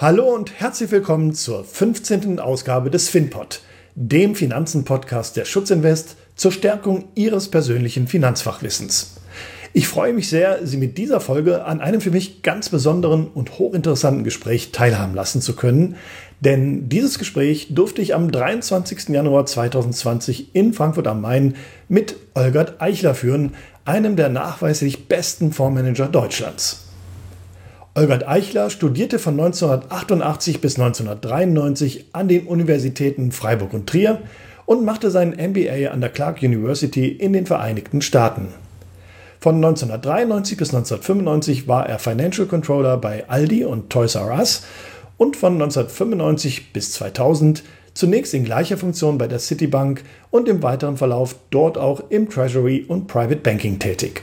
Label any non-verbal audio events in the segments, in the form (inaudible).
Hallo und herzlich willkommen zur 15. Ausgabe des FinPod, dem Finanzen-Podcast der Schutzinvest zur Stärkung Ihres persönlichen Finanzfachwissens. Ich freue mich sehr, Sie mit dieser Folge an einem für mich ganz besonderen und hochinteressanten Gespräch teilhaben lassen zu können, denn dieses Gespräch durfte ich am 23. Januar 2020 in Frankfurt am Main mit Olgert Eichler führen, einem der nachweislich besten Fondsmanager Deutschlands. Olgert Eichler studierte von 1988 bis 1993 an den Universitäten Freiburg und Trier und machte seinen MBA an der Clark University in den Vereinigten Staaten. Von 1993 bis 1995 war er Financial Controller bei Aldi und Toys R Us und von 1995 bis 2000 zunächst in gleicher Funktion bei der Citibank und im weiteren Verlauf dort auch im Treasury und Private Banking tätig.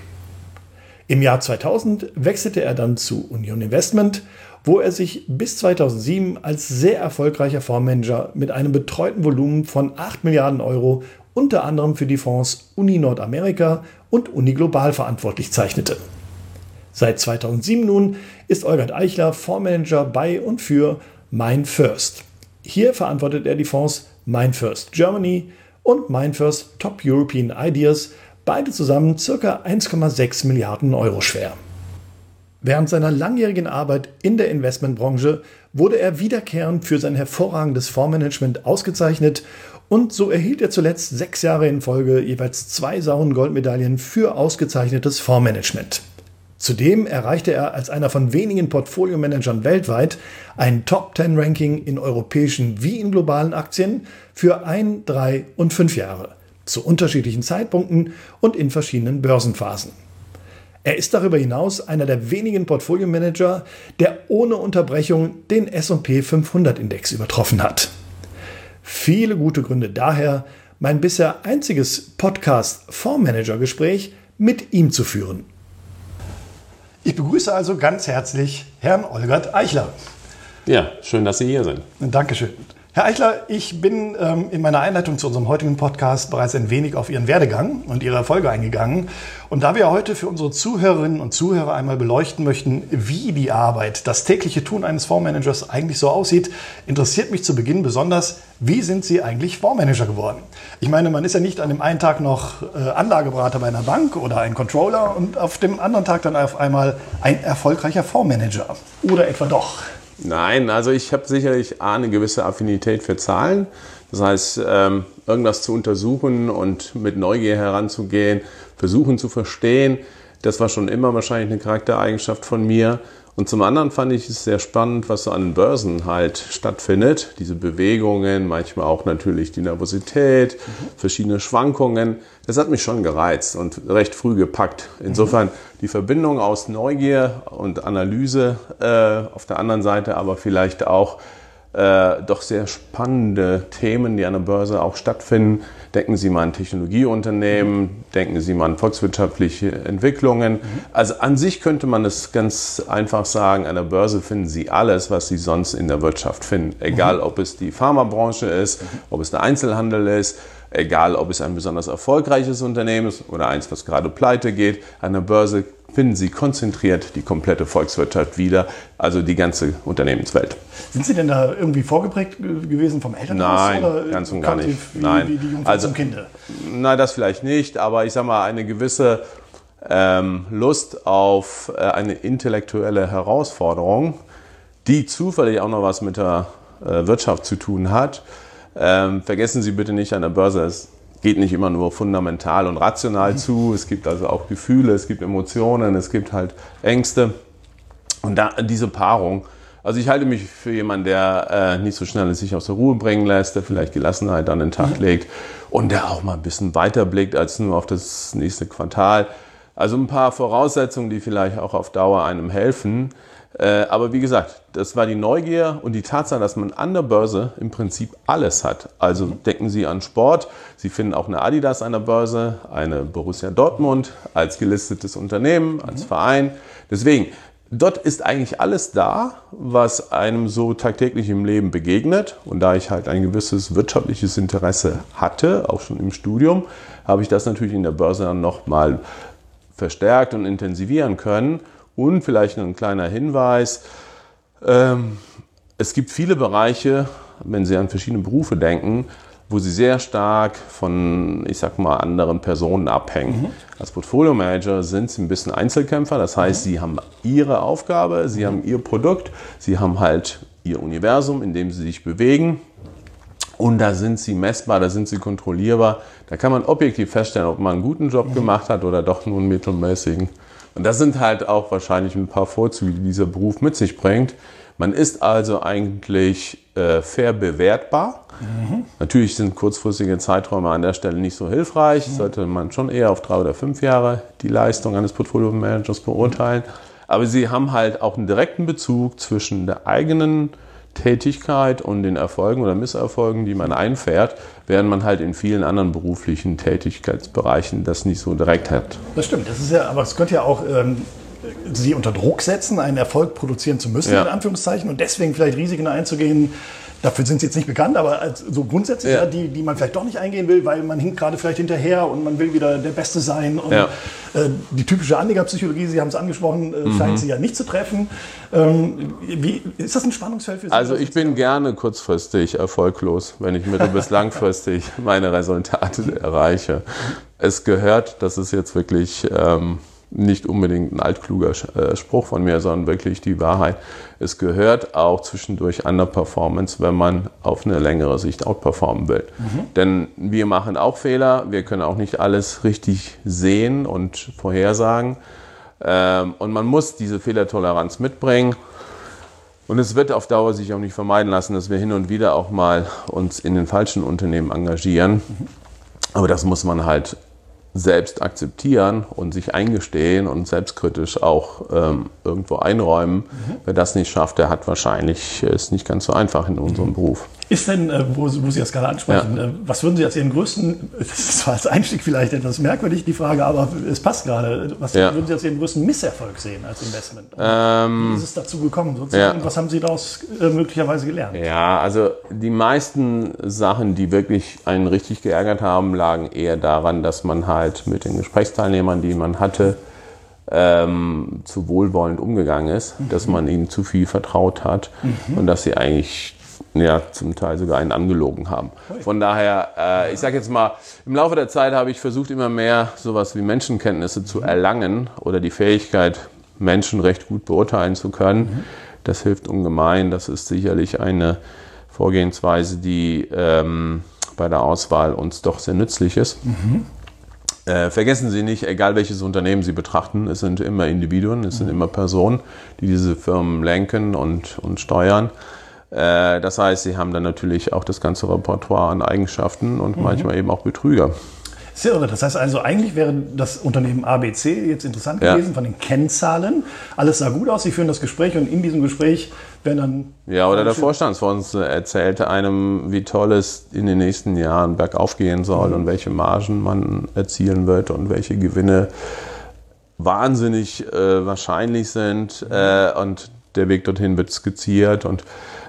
Im Jahr 2000 wechselte er dann zu Union Investment, wo er sich bis 2007 als sehr erfolgreicher Fondsmanager mit einem betreuten Volumen von 8 Milliarden Euro unter anderem für die Fonds Uni Nordamerika und Uni Global verantwortlich zeichnete. Seit 2007 nun ist Olgert Eichler Fondsmanager bei und für MindFirst. Hier verantwortet er die Fonds MindFirst Germany und MindFirst Top European Ideas beide zusammen ca. 1,6 Milliarden Euro schwer. Während seiner langjährigen Arbeit in der Investmentbranche wurde er wiederkehrend für sein hervorragendes Fondsmanagement ausgezeichnet und so erhielt er zuletzt sechs Jahre in Folge jeweils zwei sauren Goldmedaillen für ausgezeichnetes Fondsmanagement. Zudem erreichte er als einer von wenigen Portfolio-Managern weltweit ein Top-10-Ranking in europäischen wie in globalen Aktien für ein, drei und fünf Jahre zu unterschiedlichen Zeitpunkten und in verschiedenen Börsenphasen. Er ist darüber hinaus einer der wenigen Portfolio-Manager, der ohne Unterbrechung den SP 500 Index übertroffen hat. Viele gute Gründe daher, mein bisher einziges Podcast-Fondsmanager-Gespräch mit ihm zu führen. Ich begrüße also ganz herzlich Herrn Olgert Eichler. Ja, schön, dass Sie hier sind. Dankeschön. Herr Eichler, ich bin ähm, in meiner Einleitung zu unserem heutigen Podcast bereits ein wenig auf Ihren Werdegang und Ihre Erfolge eingegangen. Und da wir heute für unsere Zuhörerinnen und Zuhörer einmal beleuchten möchten, wie die Arbeit, das tägliche Tun eines Fondsmanagers eigentlich so aussieht, interessiert mich zu Beginn besonders, wie sind Sie eigentlich Fondsmanager geworden? Ich meine, man ist ja nicht an dem einen Tag noch äh, Anlageberater bei einer Bank oder ein Controller und auf dem anderen Tag dann auf einmal ein erfolgreicher Fondsmanager. Oder etwa doch? Nein, also ich habe sicherlich eine gewisse Affinität für Zahlen. Das heißt, ähm, irgendwas zu untersuchen und mit Neugier heranzugehen, versuchen zu verstehen, das war schon immer wahrscheinlich eine Charaktereigenschaft von mir. Und zum anderen fand ich es sehr spannend, was so an Börsen halt stattfindet. Diese Bewegungen, manchmal auch natürlich die Nervosität, mhm. verschiedene Schwankungen. Das hat mich schon gereizt und recht früh gepackt. Insofern die Verbindung aus Neugier und Analyse äh, auf der anderen Seite, aber vielleicht auch äh, doch sehr spannende Themen, die an der Börse auch stattfinden. Denken Sie mal an Technologieunternehmen, mhm. denken Sie mal an volkswirtschaftliche Entwicklungen. Mhm. Also an sich könnte man es ganz einfach sagen, an der Börse finden Sie alles, was Sie sonst in der Wirtschaft finden. Egal, mhm. ob es die Pharmabranche ist, mhm. ob es der Einzelhandel ist, egal, ob es ein besonders erfolgreiches Unternehmen ist oder eins, was gerade pleite geht. An der Börse finden Sie konzentriert die komplette Volkswirtschaft wieder, also die ganze Unternehmenswelt. Sind Sie denn da irgendwie vorgeprägt gewesen vom Elternhaus? Nein, oder ganz und gar nicht. Wie, nein. Wie die Jungfrau also, zum Kinde? Nein, das vielleicht nicht, aber ich sage mal, eine gewisse ähm, Lust auf äh, eine intellektuelle Herausforderung, die zufällig auch noch was mit der äh, Wirtschaft zu tun hat. Ähm, vergessen Sie bitte nicht, an der Börse ist geht nicht immer nur fundamental und rational mhm. zu. Es gibt also auch Gefühle, es gibt Emotionen, es gibt halt Ängste. Und da, diese Paarung, also ich halte mich für jemanden, der äh, nicht so schnell sich aus der Ruhe bringen lässt, der vielleicht Gelassenheit an den Tag mhm. legt und der auch mal ein bisschen weiter blickt als nur auf das nächste Quartal. Also ein paar Voraussetzungen, die vielleicht auch auf Dauer einem helfen. Äh, aber wie gesagt, das war die Neugier und die Tatsache, dass man an der Börse im Prinzip alles hat. Also denken Sie an Sport. Sie finden auch eine Adidas an der Börse, eine Borussia Dortmund als gelistetes Unternehmen, als mhm. Verein. Deswegen, dort ist eigentlich alles da, was einem so tagtäglich im Leben begegnet. Und da ich halt ein gewisses wirtschaftliches Interesse hatte, auch schon im Studium, habe ich das natürlich in der Börse dann nochmal verstärkt und intensivieren können. Und vielleicht ein kleiner Hinweis. Ähm, es gibt viele Bereiche, wenn Sie an verschiedene Berufe denken, wo sie sehr stark von, ich sag mal, anderen Personen abhängen. Mhm. Als Portfolio-Manager sind sie ein bisschen Einzelkämpfer, das heißt, mhm. sie haben ihre Aufgabe, sie haben ihr Produkt, sie haben halt ihr Universum, in dem sie sich bewegen. Und da sind sie messbar, da sind sie kontrollierbar. Da kann man objektiv feststellen, ob man einen guten Job mhm. gemacht hat oder doch nur einen mittelmäßigen. Und das sind halt auch wahrscheinlich ein paar Vorzüge, die dieser Beruf mit sich bringt. Man ist also eigentlich äh, fair bewertbar. Mhm. Natürlich sind kurzfristige Zeiträume an der Stelle nicht so hilfreich. Mhm. Sollte man schon eher auf drei oder fünf Jahre die Leistung eines Portfolio-Managers beurteilen. Aber sie haben halt auch einen direkten Bezug zwischen der eigenen Tätigkeit und den Erfolgen oder Misserfolgen, die man einfährt, während man halt in vielen anderen beruflichen Tätigkeitsbereichen das nicht so direkt hat. Das stimmt, das ist ja, aber es könnte ja auch ähm, sie unter Druck setzen, einen Erfolg produzieren zu müssen, ja. in Anführungszeichen, und deswegen vielleicht Risiken einzugehen, dafür sind sie jetzt nicht bekannt, aber so grundsätzlich. Ja, die, die man vielleicht doch nicht eingehen will, weil man hinkt gerade vielleicht hinterher und man will wieder der Beste sein. Und ja. äh, die typische Anlegerpsychologie, Sie haben es angesprochen, äh, mhm. scheint Sie ja nicht zu treffen. Ähm, wie, ist das ein Spannungsfeld für Sie? Also ich bin gerne kurzfristig erfolglos, wenn ich mittel- bis (laughs) langfristig meine Resultate erreiche. Es gehört, das ist jetzt wirklich... Ähm, nicht unbedingt ein altkluger äh, Spruch von mir, sondern wirklich die Wahrheit. Es gehört auch zwischendurch an der Performance, wenn man auf eine längere Sicht outperformen will. Mhm. Denn wir machen auch Fehler, wir können auch nicht alles richtig sehen und vorhersagen. Ähm, und man muss diese Fehlertoleranz mitbringen. Und es wird auf Dauer sich auch nicht vermeiden lassen, dass wir hin und wieder auch mal uns in den falschen Unternehmen engagieren. Mhm. Aber das muss man halt selbst akzeptieren und sich eingestehen und selbstkritisch auch ähm, irgendwo einräumen. Mhm. Wer das nicht schafft, der hat wahrscheinlich, ist nicht ganz so einfach in unserem mhm. Beruf. Ist denn, äh, wo, wo, Sie das gerade ansprechen, ja. Äh, was würden Sie als Ihren größten, (laughs) das ist zwar als Einstieg vielleicht etwas merkwürdig, die Frage, aber es passt gerade, was ja. würden Sie als Ihren größten Misserfolg sehen als Investment? Ähm, Wie ist es dazu gekommen sozusagen? Ja. Was haben Sie daraus äh, möglicherweise gelernt? Ja, also die meisten Sachen, die wirklich einen richtig geärgert haben, lagen eher daran, dass man halt mit den Gesprächsteilnehmern, die man hatte, ähm, zu wohlwollend umgegangen ist, mhm. dass man ihnen zu viel vertraut hat mhm. und dass sie eigentlich ja, zum Teil sogar einen angelogen haben. Von daher, äh, ich sage jetzt mal, im Laufe der Zeit habe ich versucht, immer mehr sowas wie Menschenkenntnisse zu erlangen oder die Fähigkeit, Menschen recht gut beurteilen zu können. Das hilft ungemein. Das ist sicherlich eine Vorgehensweise, die ähm, bei der Auswahl uns doch sehr nützlich ist. Mhm. Äh, vergessen Sie nicht, egal welches Unternehmen Sie betrachten, es sind immer Individuen, es sind immer Personen, die diese Firmen lenken und, und steuern. Äh, das heißt, sie haben dann natürlich auch das ganze Repertoire an Eigenschaften und mhm. manchmal eben auch Betrüger. Sehr irre. Das heißt also, eigentlich wäre das Unternehmen ABC jetzt interessant ja. gewesen von den Kennzahlen. Alles sah gut aus, Sie führen das Gespräch und in diesem Gespräch werden dann. Ja, oder der Vorstandsvorsitzende erzählte einem, wie toll es in den nächsten Jahren bergauf gehen soll mhm. und welche Margen man erzielen wird und welche Gewinne wahnsinnig äh, wahrscheinlich sind. Äh, und der Weg dorthin wird skizziert und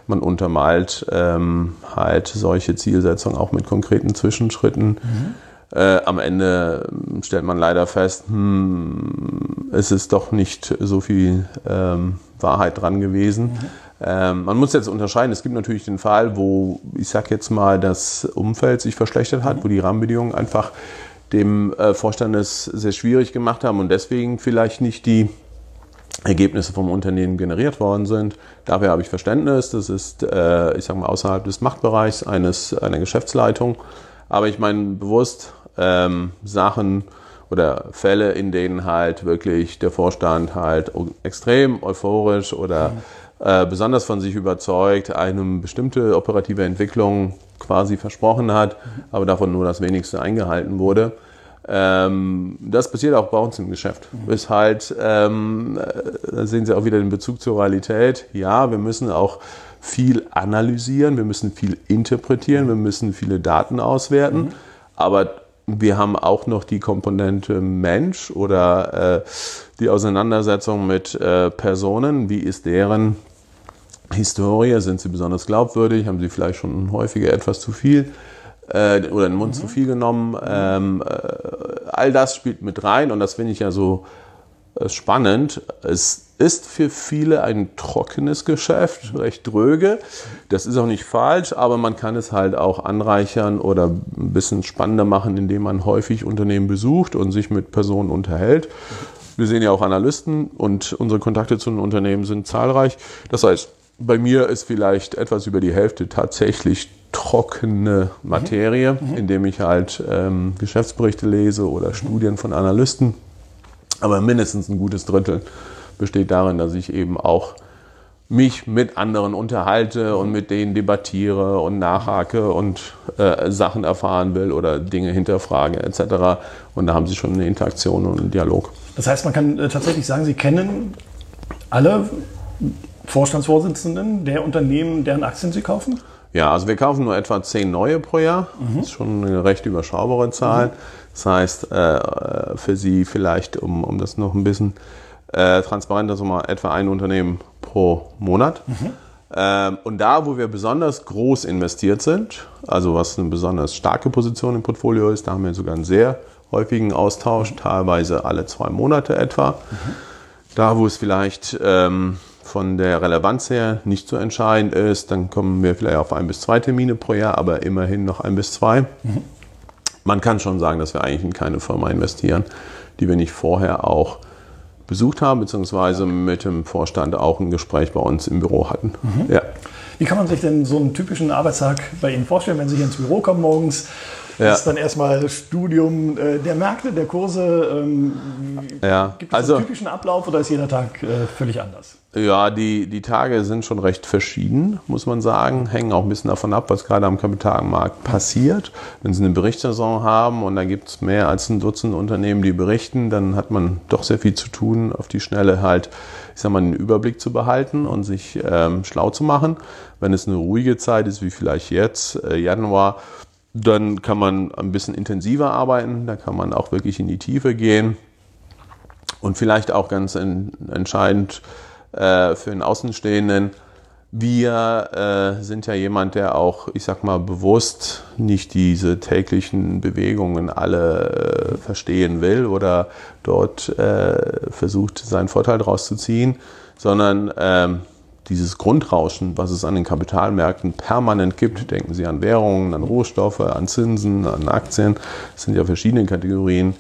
man untermalt ähm, halt solche Zielsetzungen auch mit konkreten Zwischenschritten. Mhm. Äh, am Ende stellt man leider fest, hm, es ist doch nicht so viel ähm, Wahrheit dran gewesen. Mhm. Ähm, man muss jetzt unterscheiden, es gibt natürlich den Fall, wo, ich sag jetzt mal, das Umfeld sich verschlechtert hat, mhm. wo die Rahmenbedingungen einfach dem äh, Vorstand es sehr schwierig gemacht haben und deswegen vielleicht nicht die Ergebnisse vom Unternehmen generiert worden sind. Dafür habe ich Verständnis. Das ist, äh, ich sage mal, außerhalb des Machtbereichs eines, einer Geschäftsleitung. Aber ich meine bewusst ähm, Sachen oder Fälle, in denen halt wirklich der Vorstand halt extrem euphorisch oder äh, besonders von sich überzeugt eine bestimmte operative Entwicklung quasi versprochen hat, aber davon nur das wenigste eingehalten wurde. Ähm, das passiert auch bei uns im Geschäft. Mhm. Ist halt, ähm, da sehen Sie auch wieder den Bezug zur Realität. Ja, wir müssen auch viel analysieren, wir müssen viel interpretieren, wir müssen viele Daten auswerten, mhm. aber wir haben auch noch die Komponente Mensch oder äh, die Auseinandersetzung mit äh, Personen. Wie ist deren Historie? Sind sie besonders glaubwürdig? Haben sie vielleicht schon häufiger etwas zu viel? Äh, oder den Mund mhm. zu viel genommen. Ähm, äh, all das spielt mit rein und das finde ich ja so äh, spannend. Es ist für viele ein trockenes Geschäft, (laughs) recht dröge. Das ist auch nicht falsch, aber man kann es halt auch anreichern oder ein bisschen spannender machen, indem man häufig Unternehmen besucht und sich mit Personen unterhält. Wir sehen ja auch Analysten und unsere Kontakte zu den Unternehmen sind zahlreich. Das heißt, bei mir ist vielleicht etwas über die Hälfte tatsächlich trockene Materie, mhm. indem ich halt ähm, Geschäftsberichte lese oder Studien von Analysten. Aber mindestens ein gutes Drittel besteht darin, dass ich eben auch mich mit anderen unterhalte und mit denen debattiere und nachhake und äh, Sachen erfahren will oder Dinge hinterfrage etc. Und da haben sie schon eine Interaktion und einen Dialog. Das heißt, man kann äh, tatsächlich sagen, Sie kennen alle Vorstandsvorsitzenden der Unternehmen, deren Aktien Sie kaufen? Ja, also wir kaufen nur etwa zehn neue pro Jahr. Mhm. Das ist schon eine recht überschaubare Zahl. Mhm. Das heißt, äh, für Sie vielleicht, um, um das noch ein bisschen äh, transparenter zu machen, etwa ein Unternehmen pro Monat. Mhm. Ähm, und da, wo wir besonders groß investiert sind, also was eine besonders starke Position im Portfolio ist, da haben wir sogar einen sehr häufigen Austausch, teilweise alle zwei Monate etwa. Da, wo es vielleicht ähm, von der Relevanz her nicht so entscheidend ist, dann kommen wir vielleicht auf ein bis zwei Termine pro Jahr, aber immerhin noch ein bis zwei. Mhm. Man kann schon sagen, dass wir eigentlich in keine Firma investieren, die wir nicht vorher auch besucht haben, beziehungsweise mit dem Vorstand auch ein Gespräch bei uns im Büro hatten. Mhm. Ja. Wie kann man sich denn so einen typischen Arbeitstag bei Ihnen vorstellen, wenn Sie hier ins Büro kommen morgens? Ja. Ist dann erstmal Studium äh, der Märkte, der Kurse. Ähm, ja. Gibt es also, einen typischen Ablauf oder ist jeder Tag äh, völlig anders? Ja, die, die Tage sind schon recht verschieden, muss man sagen. Hängen auch ein bisschen davon ab, was gerade am Kapitalmarkt passiert. Wenn Sie eine Berichtssaison haben und da gibt es mehr als ein Dutzend Unternehmen, die berichten, dann hat man doch sehr viel zu tun, auf die Schnelle halt, ich sag mal, einen Überblick zu behalten und sich ähm, schlau zu machen. Wenn es eine ruhige Zeit ist, wie vielleicht jetzt, äh, Januar, dann kann man ein bisschen intensiver arbeiten, da kann man auch wirklich in die Tiefe gehen und vielleicht auch ganz entscheidend äh, für den Außenstehenden, wir äh, sind ja jemand, der auch, ich sag mal, bewusst nicht diese täglichen Bewegungen alle äh, verstehen will oder dort äh, versucht, seinen Vorteil daraus zu ziehen, sondern ähm, dieses Grundrauschen, was es an den Kapitalmärkten permanent gibt, denken Sie an Währungen, an Rohstoffe, an Zinsen, an Aktien, das sind ja verschiedene Kategorien,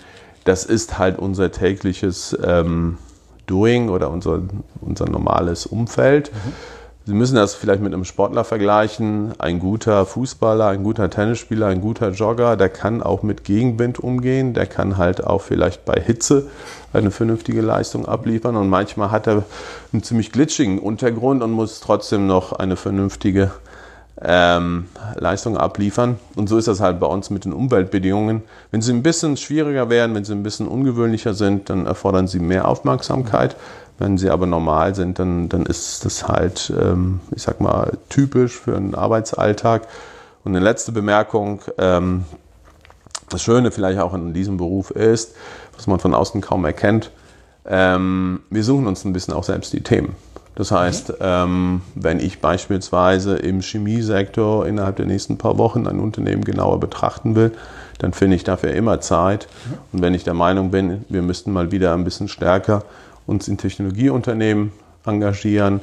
das ist halt unser tägliches ähm, Doing oder unser, unser normales Umfeld. Mhm. Sie müssen das vielleicht mit einem Sportler vergleichen. Ein guter Fußballer, ein guter Tennisspieler, ein guter Jogger, der kann auch mit Gegenwind umgehen. Der kann halt auch vielleicht bei Hitze eine vernünftige Leistung abliefern. Und manchmal hat er einen ziemlich glitschigen Untergrund und muss trotzdem noch eine vernünftige ähm, Leistung abliefern. Und so ist das halt bei uns mit den Umweltbedingungen. Wenn sie ein bisschen schwieriger werden, wenn sie ein bisschen ungewöhnlicher sind, dann erfordern sie mehr Aufmerksamkeit. Wenn sie aber normal sind, dann, dann ist das halt, ähm, ich sag mal, typisch für einen Arbeitsalltag. Und eine letzte Bemerkung, ähm, das Schöne vielleicht auch in diesem Beruf ist, was man von außen kaum erkennt, ähm, wir suchen uns ein bisschen auch selbst die Themen. Das heißt, ähm, wenn ich beispielsweise im Chemiesektor innerhalb der nächsten paar Wochen ein Unternehmen genauer betrachten will, dann finde ich dafür immer Zeit. Und wenn ich der Meinung bin, wir müssten mal wieder ein bisschen stärker uns in Technologieunternehmen engagieren,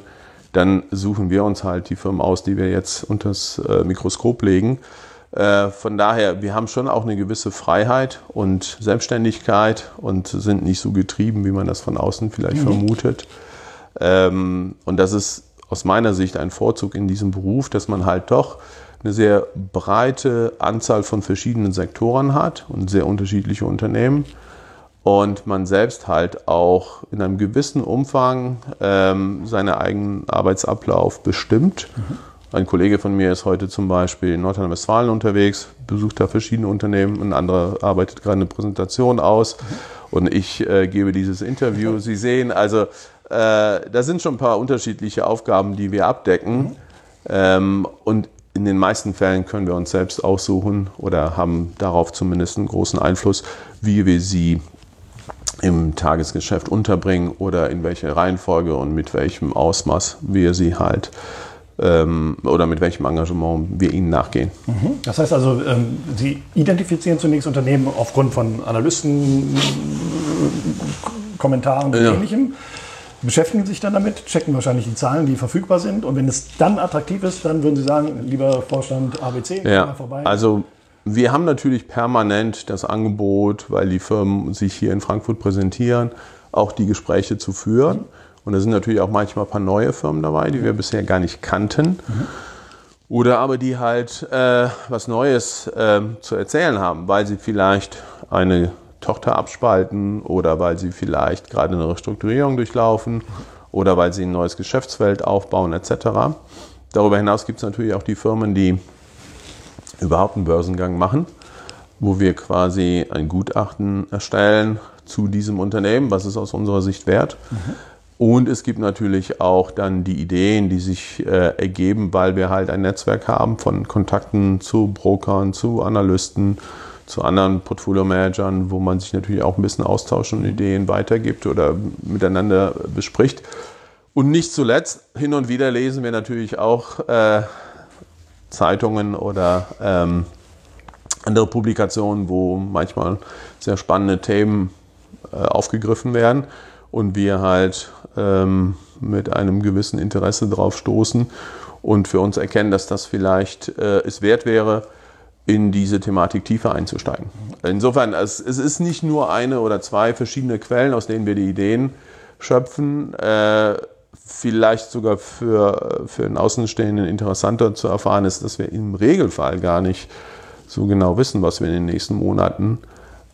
dann suchen wir uns halt die Firmen aus, die wir jetzt unter das äh, Mikroskop legen. Äh, von daher, wir haben schon auch eine gewisse Freiheit und Selbstständigkeit und sind nicht so getrieben, wie man das von außen vielleicht mhm. vermutet. Ähm, und das ist aus meiner Sicht ein Vorzug in diesem Beruf, dass man halt doch eine sehr breite Anzahl von verschiedenen Sektoren hat und sehr unterschiedliche Unternehmen und man selbst halt auch in einem gewissen Umfang ähm, seinen eigenen Arbeitsablauf bestimmt. Mhm. Ein Kollege von mir ist heute zum Beispiel in Nordrhein-Westfalen unterwegs, besucht da verschiedene Unternehmen, ein anderer arbeitet gerade eine Präsentation aus und ich äh, gebe dieses Interview. Sie sehen also, äh, da sind schon ein paar unterschiedliche Aufgaben, die wir abdecken. Ähm, und in den meisten Fällen können wir uns selbst aussuchen oder haben darauf zumindest einen großen Einfluss, wie wir sie im Tagesgeschäft unterbringen oder in welcher Reihenfolge und mit welchem Ausmaß wir sie halt ähm, oder mit welchem Engagement wir ihnen nachgehen. Mhm. Das heißt also, ähm, Sie identifizieren zunächst Unternehmen aufgrund von Analysten, Kommentaren und ja. ähnlichem. beschäftigen sich dann damit, checken wahrscheinlich die Zahlen, die verfügbar sind. Und wenn es dann attraktiv ist, dann würden Sie sagen, lieber Vorstand ABC, ja, mal vorbei. Also wir haben natürlich permanent das Angebot, weil die Firmen sich hier in Frankfurt präsentieren, auch die Gespräche zu führen. Und da sind natürlich auch manchmal ein paar neue Firmen dabei, die wir bisher gar nicht kannten. Oder aber die halt äh, was Neues äh, zu erzählen haben, weil sie vielleicht eine Tochter abspalten oder weil sie vielleicht gerade eine Restrukturierung durchlaufen oder weil sie ein neues Geschäftsfeld aufbauen etc. Darüber hinaus gibt es natürlich auch die Firmen, die überhaupt einen Börsengang machen, wo wir quasi ein Gutachten erstellen zu diesem Unternehmen, was es aus unserer Sicht wert. Mhm. Und es gibt natürlich auch dann die Ideen, die sich äh, ergeben, weil wir halt ein Netzwerk haben von Kontakten zu Brokern, zu Analysten, zu anderen Portfolio-Managern, wo man sich natürlich auch ein bisschen austauscht und Ideen weitergibt oder miteinander bespricht. Und nicht zuletzt, hin und wieder lesen wir natürlich auch äh, Zeitungen oder ähm, andere Publikationen, wo manchmal sehr spannende Themen äh, aufgegriffen werden und wir halt ähm, mit einem gewissen Interesse drauf stoßen und für uns erkennen, dass das vielleicht äh, es wert wäre, in diese Thematik tiefer einzusteigen. Insofern, es, es, ist nicht nur eine oder zwei verschiedene Quellen, aus denen wir die Ideen schöpfen. Äh, vielleicht sogar für, für einen Außenstehenden interessanter zu erfahren ist, dass wir im Regelfall gar nicht so genau wissen, was wir in den nächsten Monaten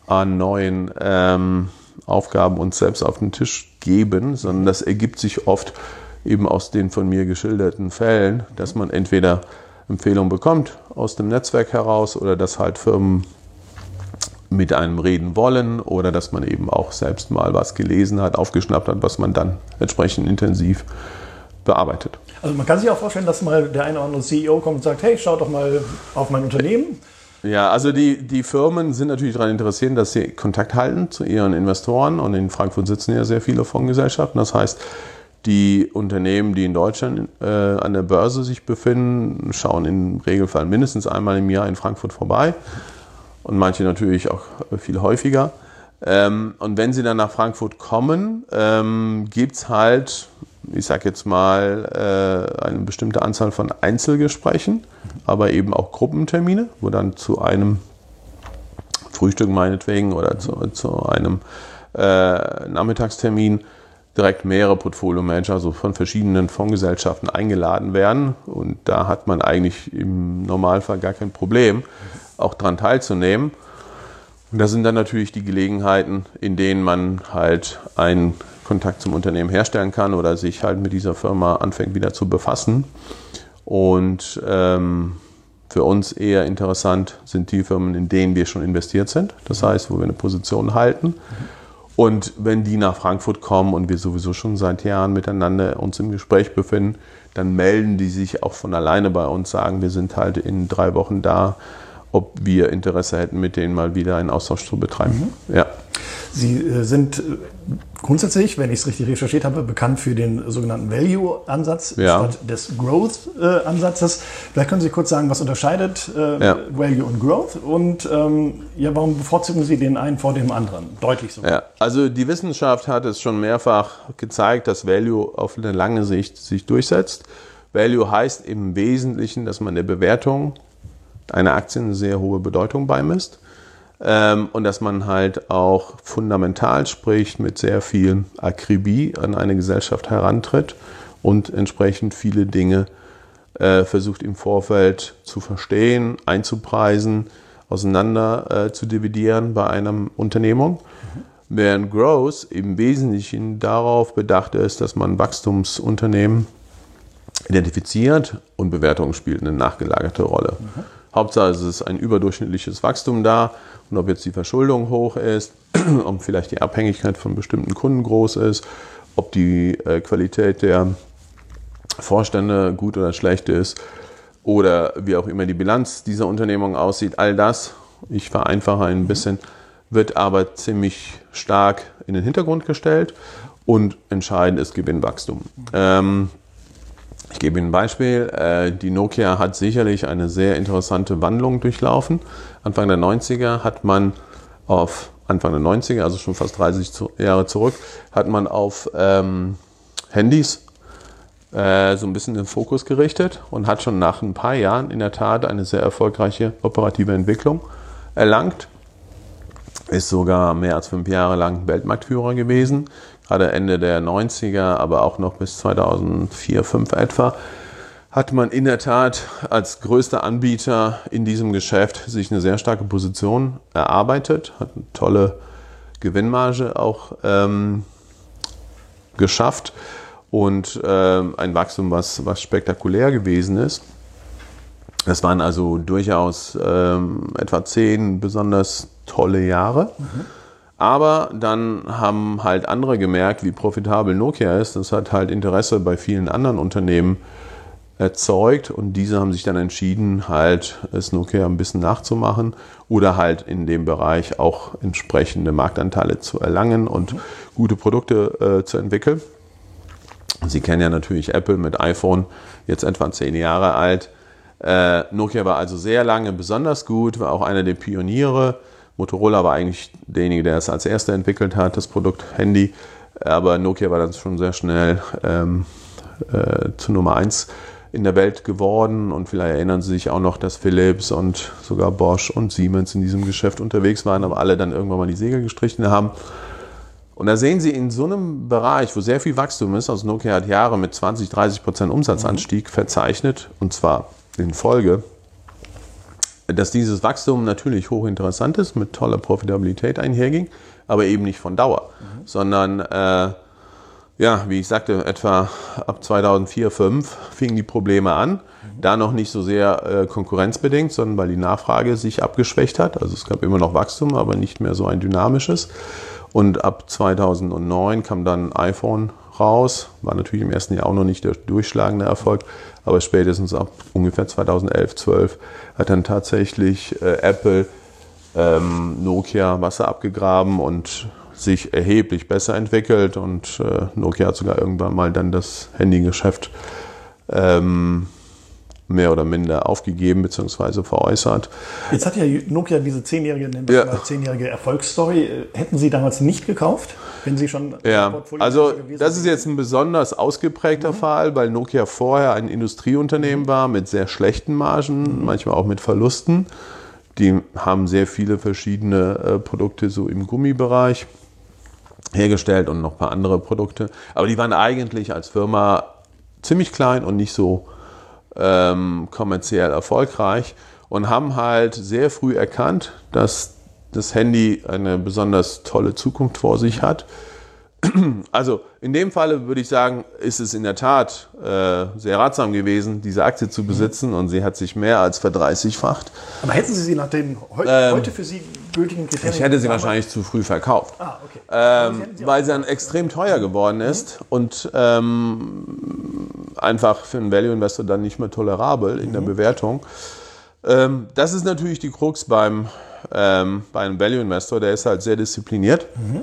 an neuen ähm, Aufgaben uns selbst auf den Tisch geben, sondern das ergibt sich oft eben aus den von mir geschilderten Fällen, dass man entweder Empfehlungen bekommt aus dem Netzwerk heraus oder dass halt Firmen mit einem reden wollen oder dass man eben auch selbst mal was gelesen hat, aufgeschnappt hat, was man dann entsprechend intensiv bearbeitet. Also man kann sich auch vorstellen, dass mal der eine oder andere CEO kommt und sagt, hey, schau doch mal auf mein Unternehmen. Ja, also die, die Firmen sind natürlich daran interessiert, dass sie Kontakt halten zu ihren Investoren und in Frankfurt sitzen ja sehr viele Fondsgesellschaften. Das heißt, die Unternehmen, die in Deutschland äh, an der Börse sich befinden, schauen im Regelfall mindestens einmal im Jahr in Frankfurt vorbei und manche natürlich auch viel häufiger. Ähm, und wenn sie dann nach Frankfurt kommen, ähm, gibt es halt, ich sage jetzt mal, äh, eine bestimmte Anzahl von Einzelgesprächen, aber eben auch Gruppentermine, wo dann zu einem Frühstück meinetwegen oder zu, zu einem äh, Nachmittagstermin direkt mehrere Portfolio-Manager, also von verschiedenen Fondsgesellschaften eingeladen werden. Und da hat man eigentlich im Normalfall gar kein Problem, auch daran teilzunehmen. Und das sind dann natürlich die Gelegenheiten, in denen man halt einen Kontakt zum Unternehmen herstellen kann oder sich halt mit dieser Firma anfängt wieder zu befassen. Und ähm, für uns eher interessant sind die Firmen, in denen wir schon investiert sind. Das heißt, wo wir eine Position halten. Mhm und wenn die nach Frankfurt kommen und wir sowieso schon seit Jahren miteinander uns im Gespräch befinden, dann melden die sich auch von alleine bei uns, sagen, wir sind halt in drei Wochen da, ob wir Interesse hätten, mit denen mal wieder einen Austausch zu betreiben. Mhm. Ja. Sie äh, sind äh, grundsätzlich, wenn ich es richtig recherchiert habe, bekannt für den sogenannten Value-Ansatz ja. statt des Growth-Ansatzes. Vielleicht können Sie kurz sagen, was unterscheidet äh, ja. Value und Growth und ähm, ja, warum bevorzugen Sie den einen vor dem anderen? Deutlich so. Ja, also die Wissenschaft hat es schon mehrfach gezeigt, dass Value auf eine lange Sicht sich durchsetzt. Value heißt im Wesentlichen, dass man der Bewertung einer Aktie eine sehr hohe Bedeutung beimisst. Ähm, und dass man halt auch fundamental, sprich mit sehr viel Akribie an eine Gesellschaft herantritt und entsprechend viele Dinge äh, versucht im Vorfeld zu verstehen, einzupreisen, auseinander äh, zu dividieren bei einer Unternehmung. Mhm. Während Growth im Wesentlichen darauf bedacht ist, dass man Wachstumsunternehmen identifiziert und Bewertungen spielt eine nachgelagerte Rolle. Mhm. Hauptsache es ist ein überdurchschnittliches Wachstum da und ob jetzt die Verschuldung hoch ist, (clears throat) ob vielleicht die Abhängigkeit von bestimmten Kunden groß ist, ob die äh, Qualität der Vorstände gut oder schlecht ist oder wie auch immer die Bilanz dieser Unternehmung aussieht, all das, ich vereinfache ein bisschen, wird aber ziemlich stark in den Hintergrund gestellt und entscheidend ist Gewinnwachstum. Ähm, ich gebe Ihnen ein Beispiel. Äh, die Nokia hat sicherlich eine sehr interessante Wandlung durchlaufen. Anfang der 90er hat man auf Anfang der 90er, also schon fast 30 Jahre zurück, hat man auf ähm, Handys äh, so ein bisschen den Fokus gerichtet und hat schon nach ein paar Jahren in der Tat eine sehr erfolgreiche operative Entwicklung erlangt. Ist sogar mehr als fünf Jahre lang Weltmarktführer gewesen, gerade Ende der 90er, aber auch noch bis 2004, 2005 etwa hat man in der Tat als größter Anbieter in diesem Geschäft sich eine sehr starke Position erarbeitet, hat eine tolle Gewinnmarge auch ähm, geschafft und ähm, ein Wachstum, was, was spektakulär gewesen ist. Das waren also durchaus ähm, etwa zehn besonders tolle Jahre. Mhm. Aber dann haben halt andere gemerkt, wie profitabel Nokia ist. Das hat halt Interesse bei vielen anderen Unternehmen erzeugt und diese haben sich dann entschieden, halt es Nokia ein bisschen nachzumachen oder halt in dem Bereich auch entsprechende Marktanteile zu erlangen und gute Produkte äh, zu entwickeln. Sie kennen ja natürlich Apple mit iPhone, jetzt etwa zehn Jahre alt. Äh, Nokia war also sehr lange besonders gut, war auch einer der Pioniere. Motorola war eigentlich derjenige, der es als erster entwickelt hat, das Produkt Handy. Aber Nokia war dann schon sehr schnell ähm, äh, zu Nummer 1 in der Welt geworden und vielleicht erinnern Sie sich auch noch, dass Philips und sogar Bosch und Siemens in diesem Geschäft unterwegs waren, aber alle dann irgendwann mal die Segel gestrichen haben. Und da sehen Sie in so einem Bereich, wo sehr viel Wachstum ist, also Nokia hat Jahre mit 20, 30 Prozent Umsatzanstieg verzeichnet und zwar in Folge, dass dieses Wachstum natürlich hochinteressant ist, mit toller Profitabilität einherging, aber eben nicht von Dauer, mhm. sondern äh, ja, wie ich sagte, etwa ab 2004, 2005 fingen die Probleme an. Da noch nicht so sehr äh, konkurrenzbedingt, sondern weil die Nachfrage sich abgeschwächt hat. Also es gab immer noch Wachstum, aber nicht mehr so ein dynamisches. Und ab 2009 kam dann iPhone raus. War natürlich im ersten Jahr auch noch nicht der durchschlagende Erfolg, aber spätestens ab ungefähr 2011, 12 hat dann tatsächlich äh, Apple ähm, Nokia Wasser abgegraben und sich erheblich besser entwickelt und äh, Nokia hat sogar irgendwann mal dann das Handygeschäft ähm, mehr oder minder aufgegeben bzw. veräußert. Jetzt hat ja Nokia diese zehnjährige, ja. zehnjährige Erfolgsstory. Hätten Sie damals nicht gekauft, wenn Sie schon ja. Also das ist jetzt ein besonders ausgeprägter mhm. Fall, weil Nokia vorher ein Industrieunternehmen mhm. war mit sehr schlechten Margen, mhm. manchmal auch mit Verlusten. Die haben sehr viele verschiedene äh, Produkte so im Gummibereich hergestellt und noch ein paar andere Produkte. Aber die waren eigentlich als Firma ziemlich klein und nicht so ähm, kommerziell erfolgreich und haben halt sehr früh erkannt, dass das Handy eine besonders tolle Zukunft vor sich hat (clears throat) Also in dem Falle würde ich sagen, ist es in der Tat äh, sehr ratsam gewesen, diese Aktie zu besitzen und sie hat sich mehr als verdreißigfacht. Aber hätten Sie sie nach den heu ähm, heute für Sie gültigen Kriterien? Ich hätte sie wahrscheinlich zu früh verkauft, ah, okay. ähm, sie weil sie dann extrem teuer geworden ist mhm. und ähm, einfach für einen Value Investor dann nicht mehr tolerabel in mhm. der Bewertung. Ähm, das ist natürlich die Krux beim, ähm, bei einem Value Investor, der ist halt sehr diszipliniert. Mhm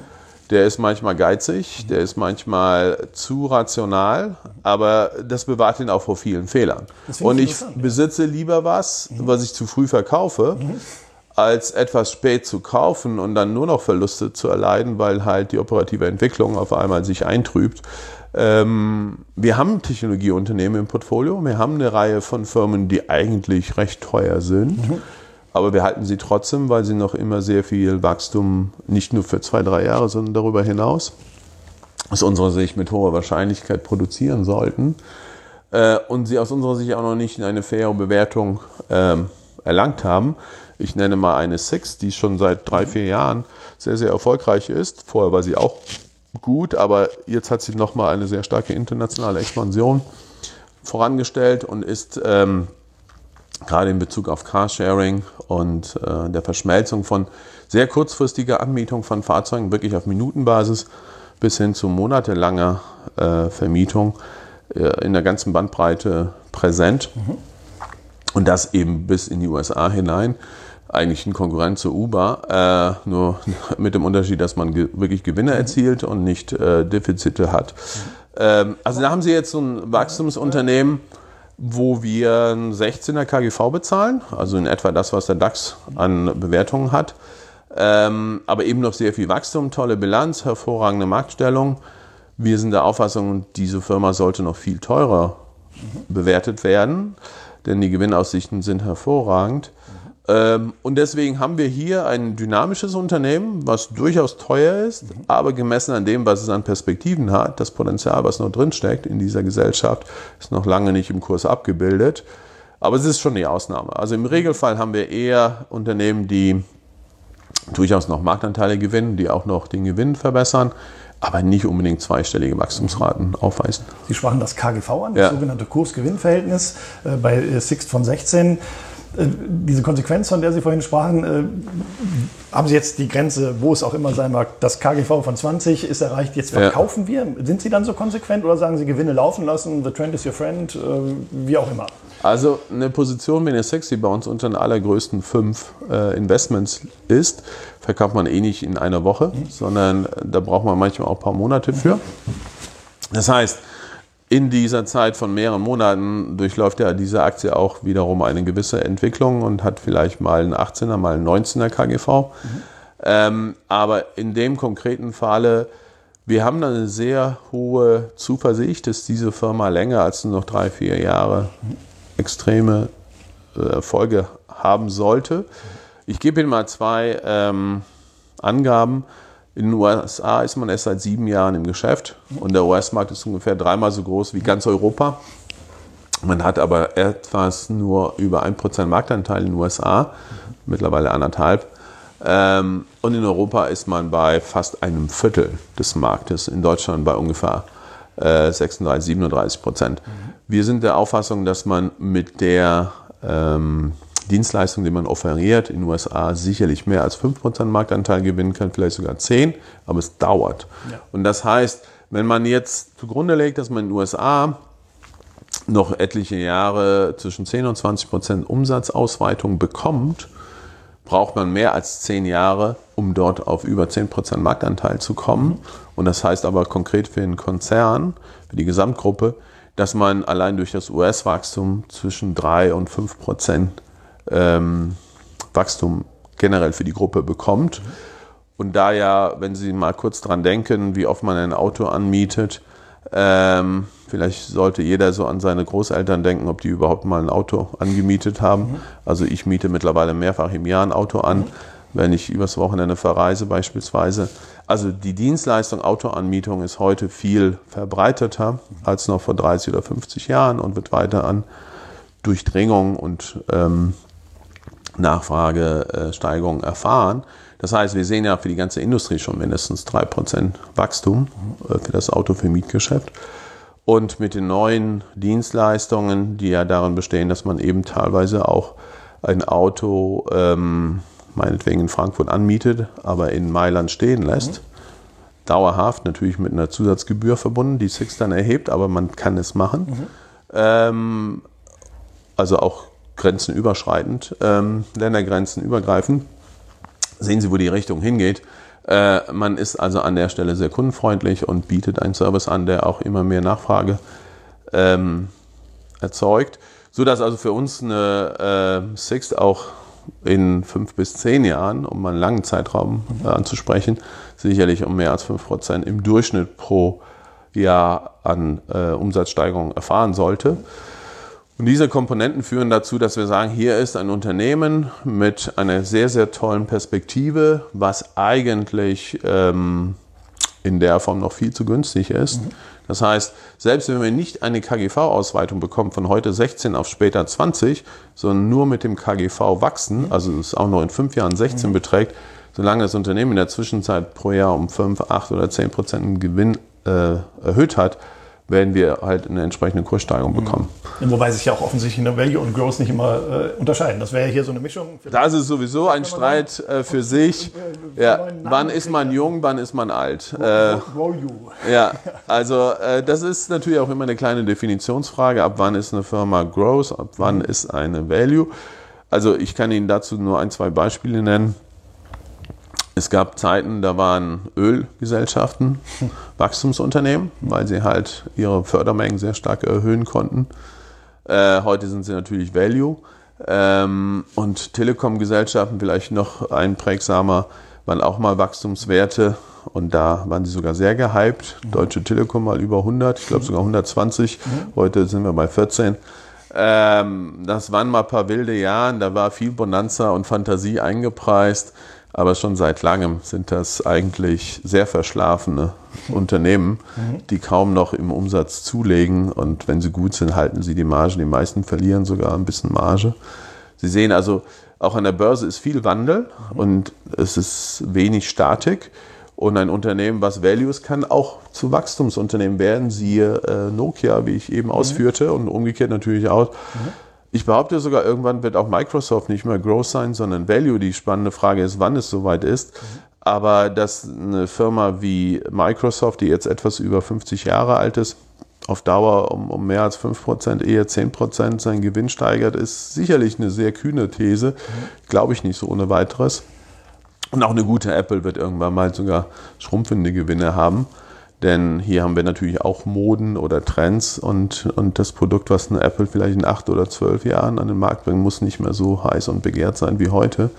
der ist manchmal geizig, der ist manchmal zu rational, aber das bewahrt ihn auch vor vielen Fehlern. Und ich besitze lieber was, mhm. was ich zu früh verkaufe, mhm. Als etwas spät zu kaufen und dann nur noch Verluste zu erleiden, weil halt die operative Entwicklung auf einmal sich eintrübt. Ähm, wir haben Technologieunternehmen im Portfolio, wir haben eine Reihe von Firmen, die eigentlich recht teuer sind. Mhm aber wir halten sie trotzdem, weil sie noch immer sehr viel Wachstum, nicht nur für zwei, drei Jahre, sondern darüber hinaus, aus unserer Sicht mit hoher Wahrscheinlichkeit produzieren sollten. Äh, und sie aus unserer Sicht auch noch nicht in eine faire Bewertung ähm, erlangt haben. Ich nenne mal eine Six, die schon seit drei, vier Jahren sehr, sehr erfolgreich ist. Vorher war sie auch gut, aber jetzt hat sie nochmal eine sehr starke internationale Expansion vorangestellt und ist ähm, gerade in Bezug auf Carsharing und äh, der Verschmelzung von sehr kurzfristiger Anmietung von Fahrzeugen, wirklich auf Minutenbasis, bis hin zu monatelanger äh, Vermietung äh, in der ganzen Bandbreite präsent. Mhm. Und das eben bis in die USA hinein. Eigentlich ein Konkurrent zu Uber, äh, nur (laughs) mit dem Unterschied, dass man ge wirklich Gewinne erzielt und nicht äh, Defizite hat. Ähm, also da haben Sie jetzt so ein Wachstumsunternehmen, wo wir ein 16er KGV bezahlen, also in etwa das, was der DAX an Bewertungen hat. Ähm, aber eben noch sehr viel Wachstum, tolle Bilanz, hervorragende Marktstellung. Wir sind der Auffassung, diese Firma sollte noch viel teurer bewertet werden, denn die Gewinnaussichten sind hervorragend. Ähm, und deswegen haben wir hier ein dynamisches Unternehmen, was durchaus teuer ist, aber gemessen an dem, was es an Perspektiven hat, das Potenzial, was noch drinsteckt in dieser Gesellschaft, ist noch lange nicht im Kurs abgebildet. Aber es ist schon die Ausnahme. Also im Regelfall haben wir eher Unternehmen, die durchaus noch Marktanteile gewinnen, die auch noch den Gewinn verbessern, aber nicht unbedingt zweistellige Wachstumsraten aufweisen. Sie sprachen das KGV an, das ja. sogenannte Kurs-Gewinn-Verhältnis äh, bei Sixt von 16. Äh, diese Konsequenz, von der Sie vorhin sprachen, äh, haben Sie jetzt die Grenze, wo es auch immer sein mag, das KGV von 20 ist erreicht, jetzt verkaufen ja. wir? Sind Sie dann so konsequent oder sagen Sie Gewinne laufen lassen, the trend is your friend, äh, wie auch immer? Also eine Position wie eine Sexy bei uns unter den allergrößten fünf Investments ist, verkauft man eh nicht in einer Woche, mhm. sondern da braucht man manchmal auch ein paar Monate für. Das heißt, in dieser Zeit von mehreren Monaten durchläuft ja diese Aktie auch wiederum eine gewisse Entwicklung und hat vielleicht mal einen 18er, mal einen 19er KGV. Mhm. Ähm, aber in dem konkreten Falle, wir haben eine sehr hohe Zuversicht, dass diese Firma länger als nur noch drei, vier Jahre extreme äh, Erfolge haben sollte. Ich gebe Ihnen mal zwei ähm, Angaben. In den USA ist man erst seit sieben Jahren im Geschäft und der US-Markt ist ungefähr dreimal so groß wie ganz Europa. Man hat aber etwas nur über 1% Marktanteil in den USA, mittlerweile anderthalb. Ähm, und in Europa ist man bei fast einem Viertel des Marktes, in Deutschland bei ungefähr 36, äh, 37 Prozent. Wir sind der Auffassung, dass man mit der ähm, Dienstleistung, die man offeriert, in den USA sicherlich mehr als 5% Marktanteil gewinnen kann, vielleicht sogar 10, aber es dauert. Ja. Und das heißt, wenn man jetzt zugrunde legt, dass man in den USA noch etliche Jahre zwischen 10 und 20% Umsatzausweitung bekommt, braucht man mehr als 10 Jahre, um dort auf über 10% Marktanteil zu kommen. Und das heißt aber konkret für den Konzern, für die Gesamtgruppe, dass man allein durch das US-Wachstum zwischen 3 und 5 Prozent ähm, Wachstum generell für die Gruppe bekommt. Und da ja, wenn Sie mal kurz dran denken, wie oft man ein Auto anmietet, ähm, vielleicht sollte jeder so an seine Großeltern denken, ob die überhaupt mal ein Auto angemietet haben. Mhm. Also ich miete mittlerweile mehrfach im Jahr ein Auto an, mhm. wenn ich übers Wochenende verreise beispielsweise. Also die Dienstleistung Autoanmietung ist heute viel verbreiteter als noch vor 30 oder 50 Jahren und wird weiter an Durchdringung und ähm, Nachfragesteigerung erfahren. Das heißt, wir sehen ja für die ganze Industrie schon mindestens 3% Wachstum äh, für das Auto für Mietgeschäft. Und mit den neuen Dienstleistungen, die ja darin bestehen, dass man eben teilweise auch ein Auto ähm, meinetwegen in Frankfurt anmietet, aber in Mailand stehen lässt. Mhm. Dauerhaft, natürlich mit einer Zusatzgebühr verbunden, die Six dann erhebt, aber man kann es machen. Mhm. Ähm, also auch grenzenüberschreitend, ähm, Ländergrenzen übergreifend. Sehen Sie, wo die Richtung hingeht. Äh, man ist also an der Stelle sehr kundenfreundlich und bietet einen Service an, der auch immer mehr Nachfrage ähm, erzeugt, sodass also für uns eine äh, Sixt auch in fünf bis zehn Jahren, um einen langen Zeitraum äh, anzusprechen, sicherlich um mehr als fünf Prozent im Durchschnitt pro Jahr an äh, Umsatzsteigerung erfahren sollte. Und diese Komponenten führen dazu, dass wir sagen, hier ist ein Unternehmen mit einer sehr, sehr tollen Perspektive, was eigentlich ähm, in der Form noch viel zu günstig ist. Mhm. Das heißt, selbst wenn wir nicht eine KGV-Ausweitung bekommen von heute 16 auf später 20, sondern nur mit dem KGV wachsen, mhm. also es auch noch in fünf Jahren 16 mhm. beträgt, solange das Unternehmen in der Zwischenzeit pro Jahr um 5, 8 oder 10 Prozent Gewinn äh, erhöht hat, werden wir halt eine entsprechende Kurssteigerung mhm. bekommen. Wobei sich ja auch offensichtlich eine Value und Growth nicht immer äh, unterscheiden. Das wäre ja hier so eine Mischung. Das ist sowieso ein Streit äh, für sich. Ja, wann ist man jung, wann ist man alt? Äh, (laughs) ja, also äh, das ist natürlich auch immer eine kleine Definitionsfrage. Ab wann ist eine Firma Growth, ab wann mhm. ist eine Value? Also ich kann Ihnen dazu nur ein, zwei Beispiele nennen. Es gab Zeiten, da waren Ölgesellschaften (laughs) Wachstumsunternehmen, weil sie halt ihre Fördermengen sehr stark erhöhen konnten. Äh, heute sind sie natürlich Value. Ähm, und Telekom-Gesellschaften vielleicht noch einprägsamer, waren auch mal Wachstumswerte, und da waren sie sogar sehr gehypt. Mhm. Deutsche Telekom mal über 100, ich glaube sogar 120. Mhm. Heute sind wir bei 14. Ähm, das waren mal ein paar wilde Jahre, da war viel Bonanza und Fantasie eingepreist. Aber schon seit langem sind das eigentlich sehr verschlafene Unternehmen, mhm. die kaum noch im Umsatz zulegen. Und wenn sie gut sind, halten sie die Marge. Die meisten verlieren sogar ein bisschen Marge. Sie sehen also, auch an der Börse ist viel Wandel mhm. und es ist wenig Statik. Und ein Unternehmen, was Values kann, auch zu Wachstumsunternehmen werden, siehe äh, Nokia, wie ich eben mhm. ausführte, und umgekehrt natürlich auch. Mhm. Ich behaupte sogar, irgendwann wird auch Microsoft nicht mehr Growth sein, sondern Value. Die spannende Frage ist, wann es soweit ist. Aber dass eine Firma wie Microsoft, die jetzt etwas über 50 Jahre alt ist, auf Dauer um, um mehr als 5%, eher 10% seinen Gewinn steigert, ist sicherlich eine sehr kühne These. Glaube ich nicht so ohne weiteres. Und auch eine gute Apple wird irgendwann mal sogar schrumpfende Gewinne haben. Denn hier haben wir natürlich auch Moden oder Trends und, und das Produkt, was eine Apple vielleicht in acht oder zwölf Jahren an den Markt bringt, muss nicht mehr so heiß und begehrt sein wie heute.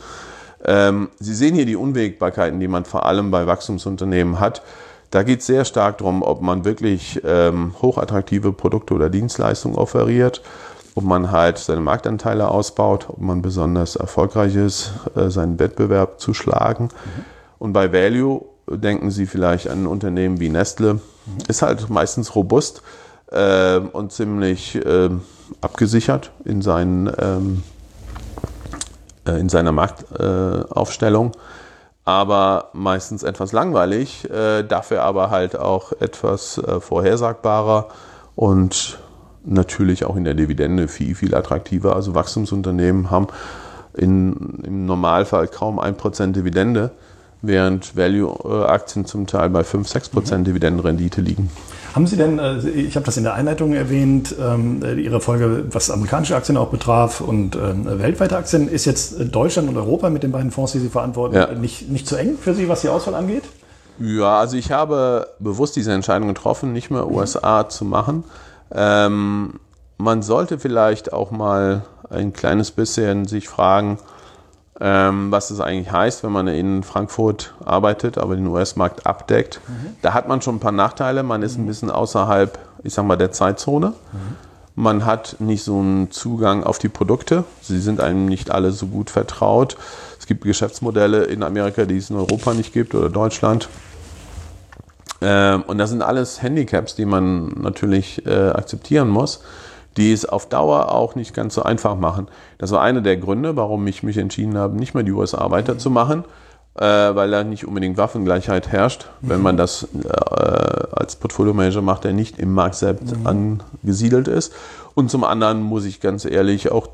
Ähm, Sie sehen hier die Unwägbarkeiten, die man vor allem bei Wachstumsunternehmen hat. Da geht es sehr stark darum, ob man wirklich ähm, hochattraktive Produkte oder Dienstleistungen offeriert ob man halt seine Marktanteile ausbaut, ob man besonders erfolgreich ist, äh, seinen Wettbewerb zu schlagen. Mhm. Und bei Value denken Sie vielleicht an ein Unternehmen wie Nestle, ist halt meistens robust äh, und ziemlich äh, abgesichert in, seinen, ähm, äh, in seiner Marktaufstellung. aber meistens etwas langweilig, äh, dafür aber halt auch etwas äh, vorhersagbarer und natürlich auch in der Dividende viel, viel attraktiver. Also Wachstumsunternehmen haben in, im Normalfall kaum 1% Dividende, während Value-Aktien zum Teil bei 5, 6% mhm. Dividendenrendite liegen. Haben Sie denn, äh, ich habe das in der Einleitung erwähnt, ähm, Ihre Folge, was amerikanische Aktien auch betraf und ähm, weltweite Aktien, ist jetzt Deutschland und Europa mit den beiden Fonds, die Sie verantworten, ja. nicht, nicht zu eng für Sie, was die Auswahl angeht? Ja, also ich habe bewusst diese Entscheidung getroffen, nicht mehr USA zu machen. Ähm, man sollte vielleicht auch mal ein kleines bisschen sich fragen, was es eigentlich heißt, wenn man in Frankfurt arbeitet, aber den US-Markt abdeckt. Mhm. Da hat man schon ein paar Nachteile. Man ist ein bisschen außerhalb, ich sag mal, der Zeitzone. Mhm. Man hat nicht so einen Zugang auf die Produkte. Sie sind einem nicht alle so gut vertraut. Es gibt Geschäftsmodelle in Amerika, die es in Europa nicht gibt oder Deutschland. Ähm, und das sind alles Handicaps, die man natürlich äh, akzeptieren muss, die es auf Dauer auch nicht ganz so einfach machen. Das war einer der Gründe, warum ich mich entschieden habe, nicht mehr die USA weiterzumachen, äh, weil da nicht unbedingt Waffengleichheit herrscht, wenn man das äh, als Portfolio-Manager macht, der nicht im Markt selbst mhm. angesiedelt ist. Und zum anderen muss ich ganz ehrlich auch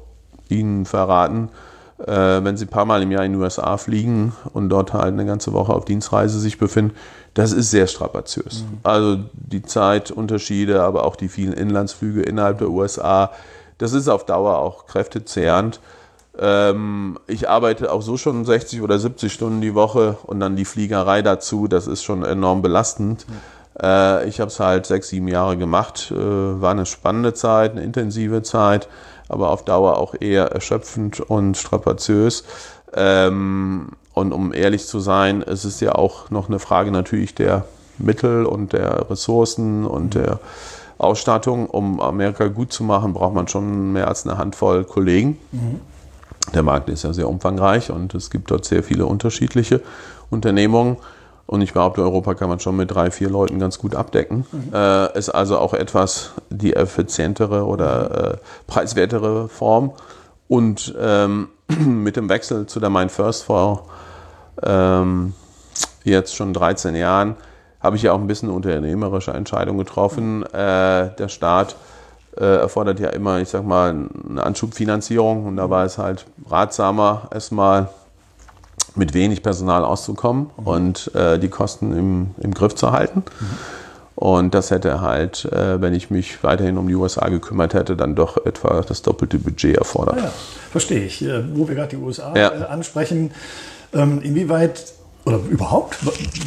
Ihnen verraten, äh, wenn Sie ein paar Mal im Jahr in die USA fliegen und dort halt eine ganze Woche auf Dienstreise sich befinden, das ist sehr strapaziös. Mhm. Also die Zeitunterschiede, aber auch die vielen Inlandsflüge innerhalb der USA, das ist auf Dauer auch kräftezehrend. Ähm, ich arbeite auch so schon 60 oder 70 Stunden die Woche und dann die Fliegerei dazu, das ist schon enorm belastend. Mhm. Äh, ich habe es halt sechs, sieben Jahre gemacht, äh, war eine spannende Zeit, eine intensive Zeit, aber auf Dauer auch eher erschöpfend und strapaziös. Ähm, und um ehrlich zu sein, es ist ja auch noch eine Frage natürlich der Mittel und der Ressourcen und der Ausstattung. Um Amerika gut zu machen, braucht man schon mehr als eine Handvoll Kollegen. Mhm. Der Markt ist ja sehr umfangreich und es gibt dort sehr viele unterschiedliche Unternehmungen. Und ich behaupte, Europa kann man schon mit drei, vier Leuten ganz gut abdecken. Mhm. Äh, ist also auch etwas die effizientere oder äh, preiswertere Form. Und ähm, (clears throat) mit dem Wechsel zu der Mein First Fonds ähm, jetzt schon 13 Jahren, habe ich ja auch ein bisschen unternehmerische Entscheidungen getroffen. Äh, der Staat äh, erfordert ja immer, ich sag mal, eine Anschubfinanzierung und da war es halt ratsamer, erstmal mit wenig Personal auszukommen mhm. und äh, die Kosten im, im Griff zu halten. Mhm. Und das hätte halt, äh, wenn ich mich weiterhin um die USA gekümmert hätte, dann doch etwa das doppelte Budget erfordert. Ah ja, verstehe ich. Äh, wo wir gerade die USA ja. Äh, ansprechen, ähm, inwieweit oder überhaupt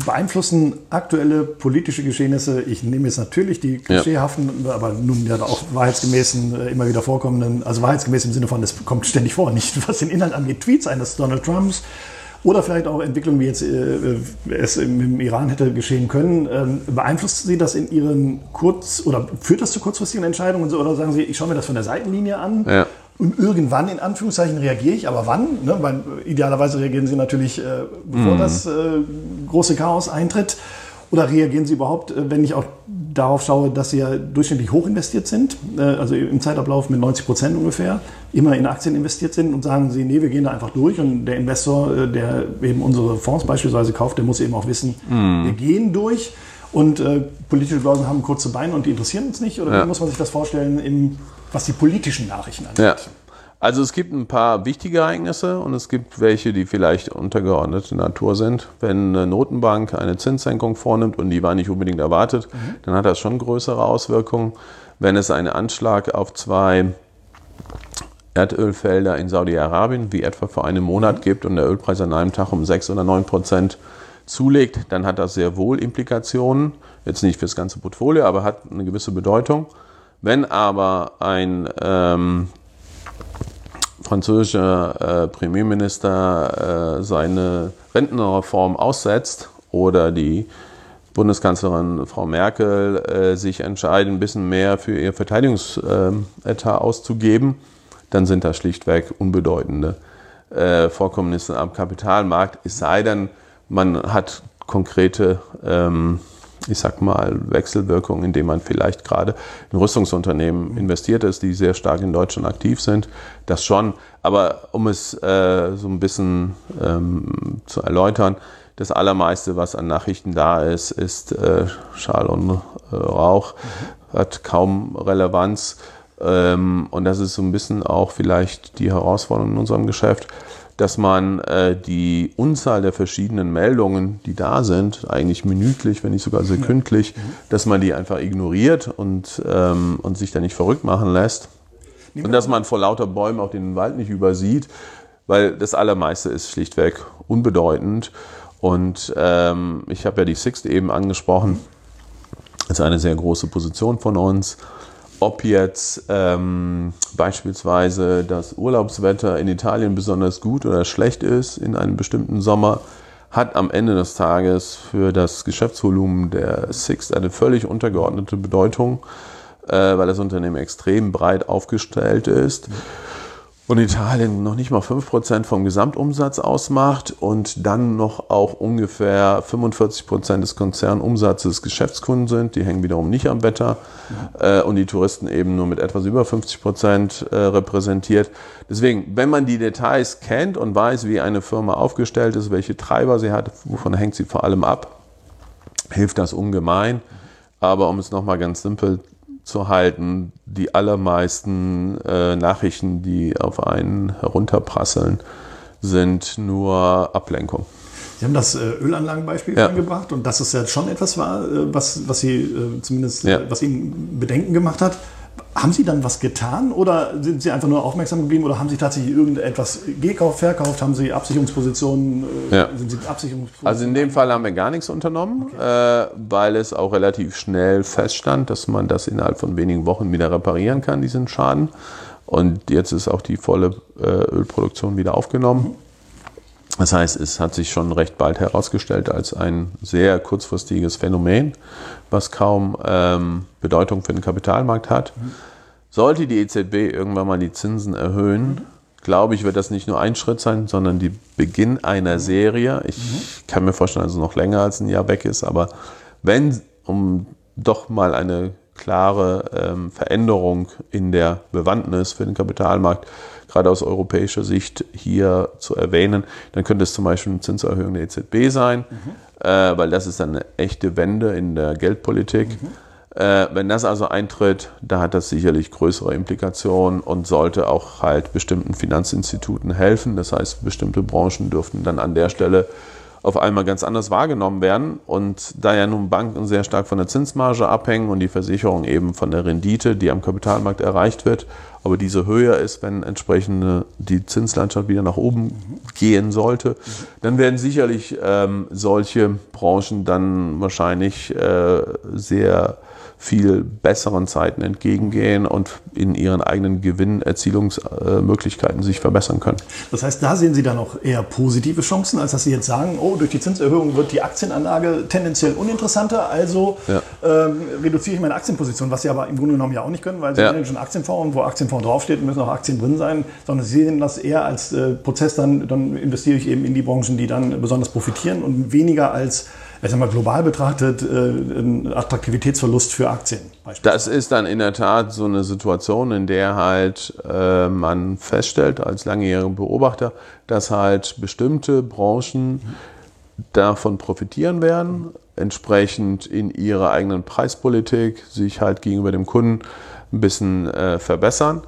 beeinflussen aktuelle politische Geschehnisse, ich nehme jetzt natürlich die klischeehaften, ja. aber nun ja auch wahrheitsgemäßen, äh, immer wieder vorkommenden, also wahrheitsgemäß im Sinne von, es kommt ständig vor, (laughs) nicht was den Inhalt angeht, Tweets eines Donald Trumps Oder vielleicht auch Entwicklungen, wie jetzt äh, es im Iran hätte geschehen können. Ähm, beeinflusst Sie das in Ihren kurz oder führt das zu kurzfristigen Entscheidungen oder sagen Sie, ich schaue mir das von der Seitenlinie an ja. Und irgendwann in Anführungszeichen reagiere ich, aber wann? Ne? Weil idealerweise reagieren Sie natürlich, äh, bevor mhm. das äh, große Chaos eintritt. Oder reagieren Sie überhaupt, äh, wenn ich auch darauf schaue, dass Sie ja durchschnittlich hoch investiert sind, äh, also im Zeitablauf mit 90 Prozent ungefähr, immer in Aktien investiert sind und sagen Sie, nee, wir gehen da einfach durch und der Investor, äh, der eben unsere Fonds beispielsweise kauft, der muss eben auch wissen, mm. wir gehen durch und äh, politische Börsen haben kurze Beine und die interessieren uns nicht? Oder ja. wie muss man sich das vorstellen, im, was die politischen Nachrichten angeht? Ja. Also es gibt ein paar wichtige Ereignisse und es gibt welche, die vielleicht untergeordnete Natur sind. Wenn eine Notenbank eine Zinssenkung vornimmt und die war nicht unbedingt erwartet, mhm. dann hat das schon größere Auswirkungen. Wenn es einen Anschlag auf zwei Erdölfelder in Saudi-Arabien, wie etwa vor einem Monat mhm. gibt und der Ölpreis an einem Tag um 6 oder 9 Prozent zulegt, dann hat das sehr wohl Implikationen. Jetzt nicht für das ganze Portfolio, aber hat eine gewisse Bedeutung. Wenn aber ein ähm, französischer äh, Premierminister äh, seine Rentenreform aussetzt oder die Bundeskanzlerin Frau Merkel äh, sich entscheiden, ein bisschen mehr für ihr Verteidigungsetat auszugeben, dann sind das schlichtweg unbedeutende äh, Vorkommnisse am Kapitalmarkt. Es sei denn, man hat konkrete ähm, ich sag mal, Wechselwirkung, indem man vielleicht gerade in Rüstungsunternehmen investiert ist, die sehr stark in Deutschland aktiv sind. Das schon. Aber um es äh, so ein bisschen ähm, zu erläutern, das Allermeiste, was an Nachrichten da ist, ist äh, Schall und äh, Rauch, mhm. hat kaum Relevanz. Ähm, und das ist so ein bisschen auch vielleicht die Herausforderung in unserem Geschäft dass man äh, die Unzahl der verschiedenen Meldungen, die da sind, eigentlich minütlich, wenn nicht sogar sekündlich, ja. Mhm. dass man die einfach ignoriert und, ähm, und sich da nicht verrückt machen lässt. Und dass man vor lauter Bäumen auch den Wald nicht übersieht, weil das Allermeiste ist schlichtweg unbedeutend. Und ähm, ich habe ja die Sixt eben angesprochen. Das ist eine sehr große Position von uns ob jetzt ähm, beispielsweise das Urlaubswetter in Italien besonders gut oder schlecht ist in einem bestimmten Sommer, hat am Ende des Tages für das Geschäftsvolumen der Sixt eine völlig untergeordnete Bedeutung, äh, weil das Unternehmen extrem breit aufgestellt ist. Mhm und Italien noch nicht mal 5% vom Gesamtumsatz ausmacht und dann noch auch ungefähr 45% des Konzernumsatzes Geschäftskunden sind, die hängen wiederum nicht am Wetter äh, und die Touristen eben nur mit etwas über 50% äh, repräsentiert. Deswegen, wenn man die Details kennt und weiß, wie eine Firma aufgestellt ist, welche Treiber sie hat, wovon hängt sie vor allem ab, hilft das ungemein. Aber um es nochmal ganz simpel zu halten. Die allermeisten äh, Nachrichten, die auf einen herunterprasseln, sind nur Ablenkung. Sie haben das äh, Ölanlagenbeispiel ja. angebracht und dass es ja schon etwas war, äh, was, was Sie äh, zumindest, ja. was Ihnen Bedenken gemacht hat. Haben Sie dann was getan oder sind Sie einfach nur aufmerksam geblieben oder haben Sie tatsächlich irgendetwas gekauft, verkauft? Haben Sie Absicherungspositionen? Äh, ja. Sind Sie Absicherungspositionen? Also in dem Fall haben wir gar nichts unternommen, okay. äh, weil es auch relativ schnell feststand, dass man das innerhalb von wenigen Wochen wieder reparieren kann, diesen Schaden. Und jetzt ist auch die volle äh, Ölproduktion wieder aufgenommen. Mhm. Das heißt, es hat sich schon recht bald herausgestellt als ein sehr kurzfristiges Phänomen, was kaum ähm, Bedeutung für den Kapitalmarkt hat. Sollte die EZB irgendwann mal die Zinsen erhöhen, glaube ich, wird das nicht nur ein Schritt sein, sondern die Beginn einer Serie. Ich kann mir vorstellen, dass es noch länger als ein Jahr weg ist, aber wenn, um doch mal eine klare ähm, Veränderung in der Bewandtnis für den Kapitalmarkt gerade aus europäischer Sicht hier zu erwähnen, dann könnte es zum Beispiel eine Zinserhöhung der EZB sein, mhm. äh, weil das ist eine echte Wende in der Geldpolitik. Mhm. Äh, wenn das also eintritt, da hat das sicherlich größere Implikationen und sollte auch halt bestimmten Finanzinstituten helfen. Das heißt, bestimmte Branchen dürften dann an der Stelle auf einmal ganz anders wahrgenommen werden. Und da ja nun Banken sehr stark von der Zinsmarge abhängen und die Versicherung eben von der Rendite, die am Kapitalmarkt erreicht wird, aber diese höher ist, wenn entsprechend die Zinslandschaft wieder nach oben gehen sollte, dann werden sicherlich ähm, solche Branchen dann wahrscheinlich äh, sehr viel besseren Zeiten entgegengehen und in ihren eigenen Gewinnerzielungsmöglichkeiten sich verbessern können. Das heißt, da sehen Sie dann auch eher positive Chancen, als dass Sie jetzt sagen, oh, durch die Zinserhöhung wird die Aktienanlage tendenziell uninteressanter, also ja. ähm, reduziere ich meine Aktienposition, was Sie aber im Grunde genommen ja auch nicht können, weil Sie ja. schon Aktienfonds und wo Aktienfonds draufsteht, müssen auch Aktien drin sein, sondern Sie sehen das eher als äh, Prozess, dann, dann investiere ich eben in die Branchen, die dann besonders profitieren und weniger als ich sag mal, global betrachtet äh, ein Attraktivitätsverlust für Aktien. Das ist dann in der Tat so eine Situation, in der halt äh, man feststellt als langjähriger Beobachter, dass halt bestimmte Branchen davon profitieren werden, entsprechend in ihrer eigenen Preispolitik sich halt gegenüber dem Kunden ein bisschen äh, verbessern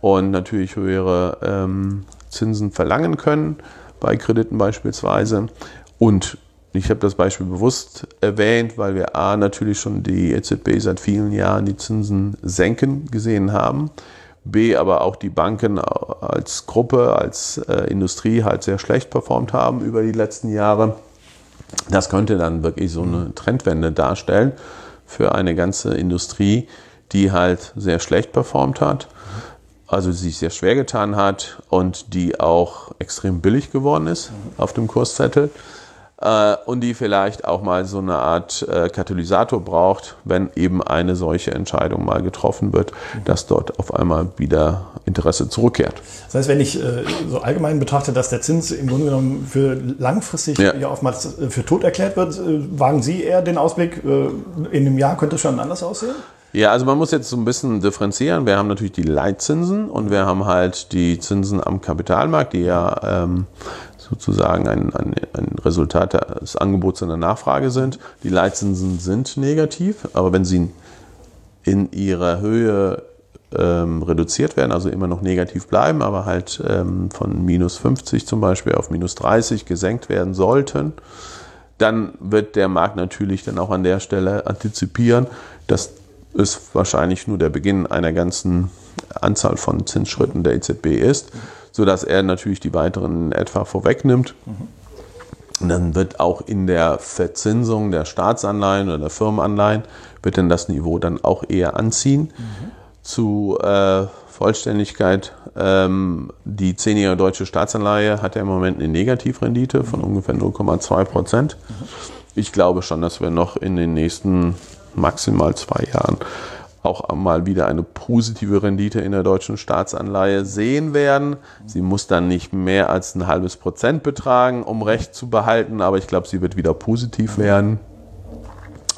und natürlich höhere ähm, Zinsen verlangen können, bei Krediten beispielsweise. Und ich habe das Beispiel bewusst erwähnt, weil wir A natürlich schon die EZB seit vielen Jahren die Zinsen senken gesehen haben. B, aber auch die Banken als Gruppe, als äh, Industrie halt sehr schlecht performt haben über die letzten Jahre. Das könnte dann wirklich so eine Trendwende darstellen für eine ganze Industrie, die halt sehr schlecht performt hat, also sich sehr schwer getan hat und die auch extrem billig geworden ist auf dem Kurszettel äh, und die vielleicht auch mal so eine Art äh, Katalysator braucht, wenn eben eine solche Entscheidung mal getroffen wird, dass dort auf einmal wieder Interesse zurückkehrt. Das heißt, wenn ich äh, so allgemein betrachte, dass der Zins im Grunde genommen für langfristig ja, ja oftmals äh, für tot erklärt wird, äh, wagen Sie eher den Ausblick, äh, in einem Jahr könnte es schon anders aussehen? Ja, also man muss jetzt so ein bisschen differenzieren. Wir haben natürlich die Leitzinsen und wir haben halt die Zinsen am Kapitalmarkt, die ja ähm, sozusagen ein, ein, ein Resultat des Angebots und der Nachfrage sind. Die Leitzinsen sind negativ, aber wenn sie in ihrer Höhe ähm, reduziert werden, also immer noch negativ bleiben, aber halt ähm, von minus 50 zum Beispiel auf minus 30 gesenkt werden sollten, dann wird der Markt natürlich dann auch an der Stelle antizipieren, dass es wahrscheinlich nur der Beginn einer ganzen Anzahl von Zinsschritten der EZB ist sodass er natürlich die weiteren etwa vorwegnimmt. Mhm. Und dann wird auch in der Verzinsung der Staatsanleihen oder der Firmenanleihen, wird dann das Niveau dann auch eher anziehen. Mhm. Zu äh, Vollständigkeit, ähm, die zehnjährige deutsche Staatsanleihe hat ja im Moment eine Negativrendite von ungefähr 0,2 Prozent. Mhm. Ich glaube schon, dass wir noch in den nächsten maximal zwei Jahren auch mal wieder eine positive Rendite in der deutschen Staatsanleihe sehen werden. Sie muss dann nicht mehr als ein halbes Prozent betragen, um Recht zu behalten, aber ich glaube, sie wird wieder positiv werden.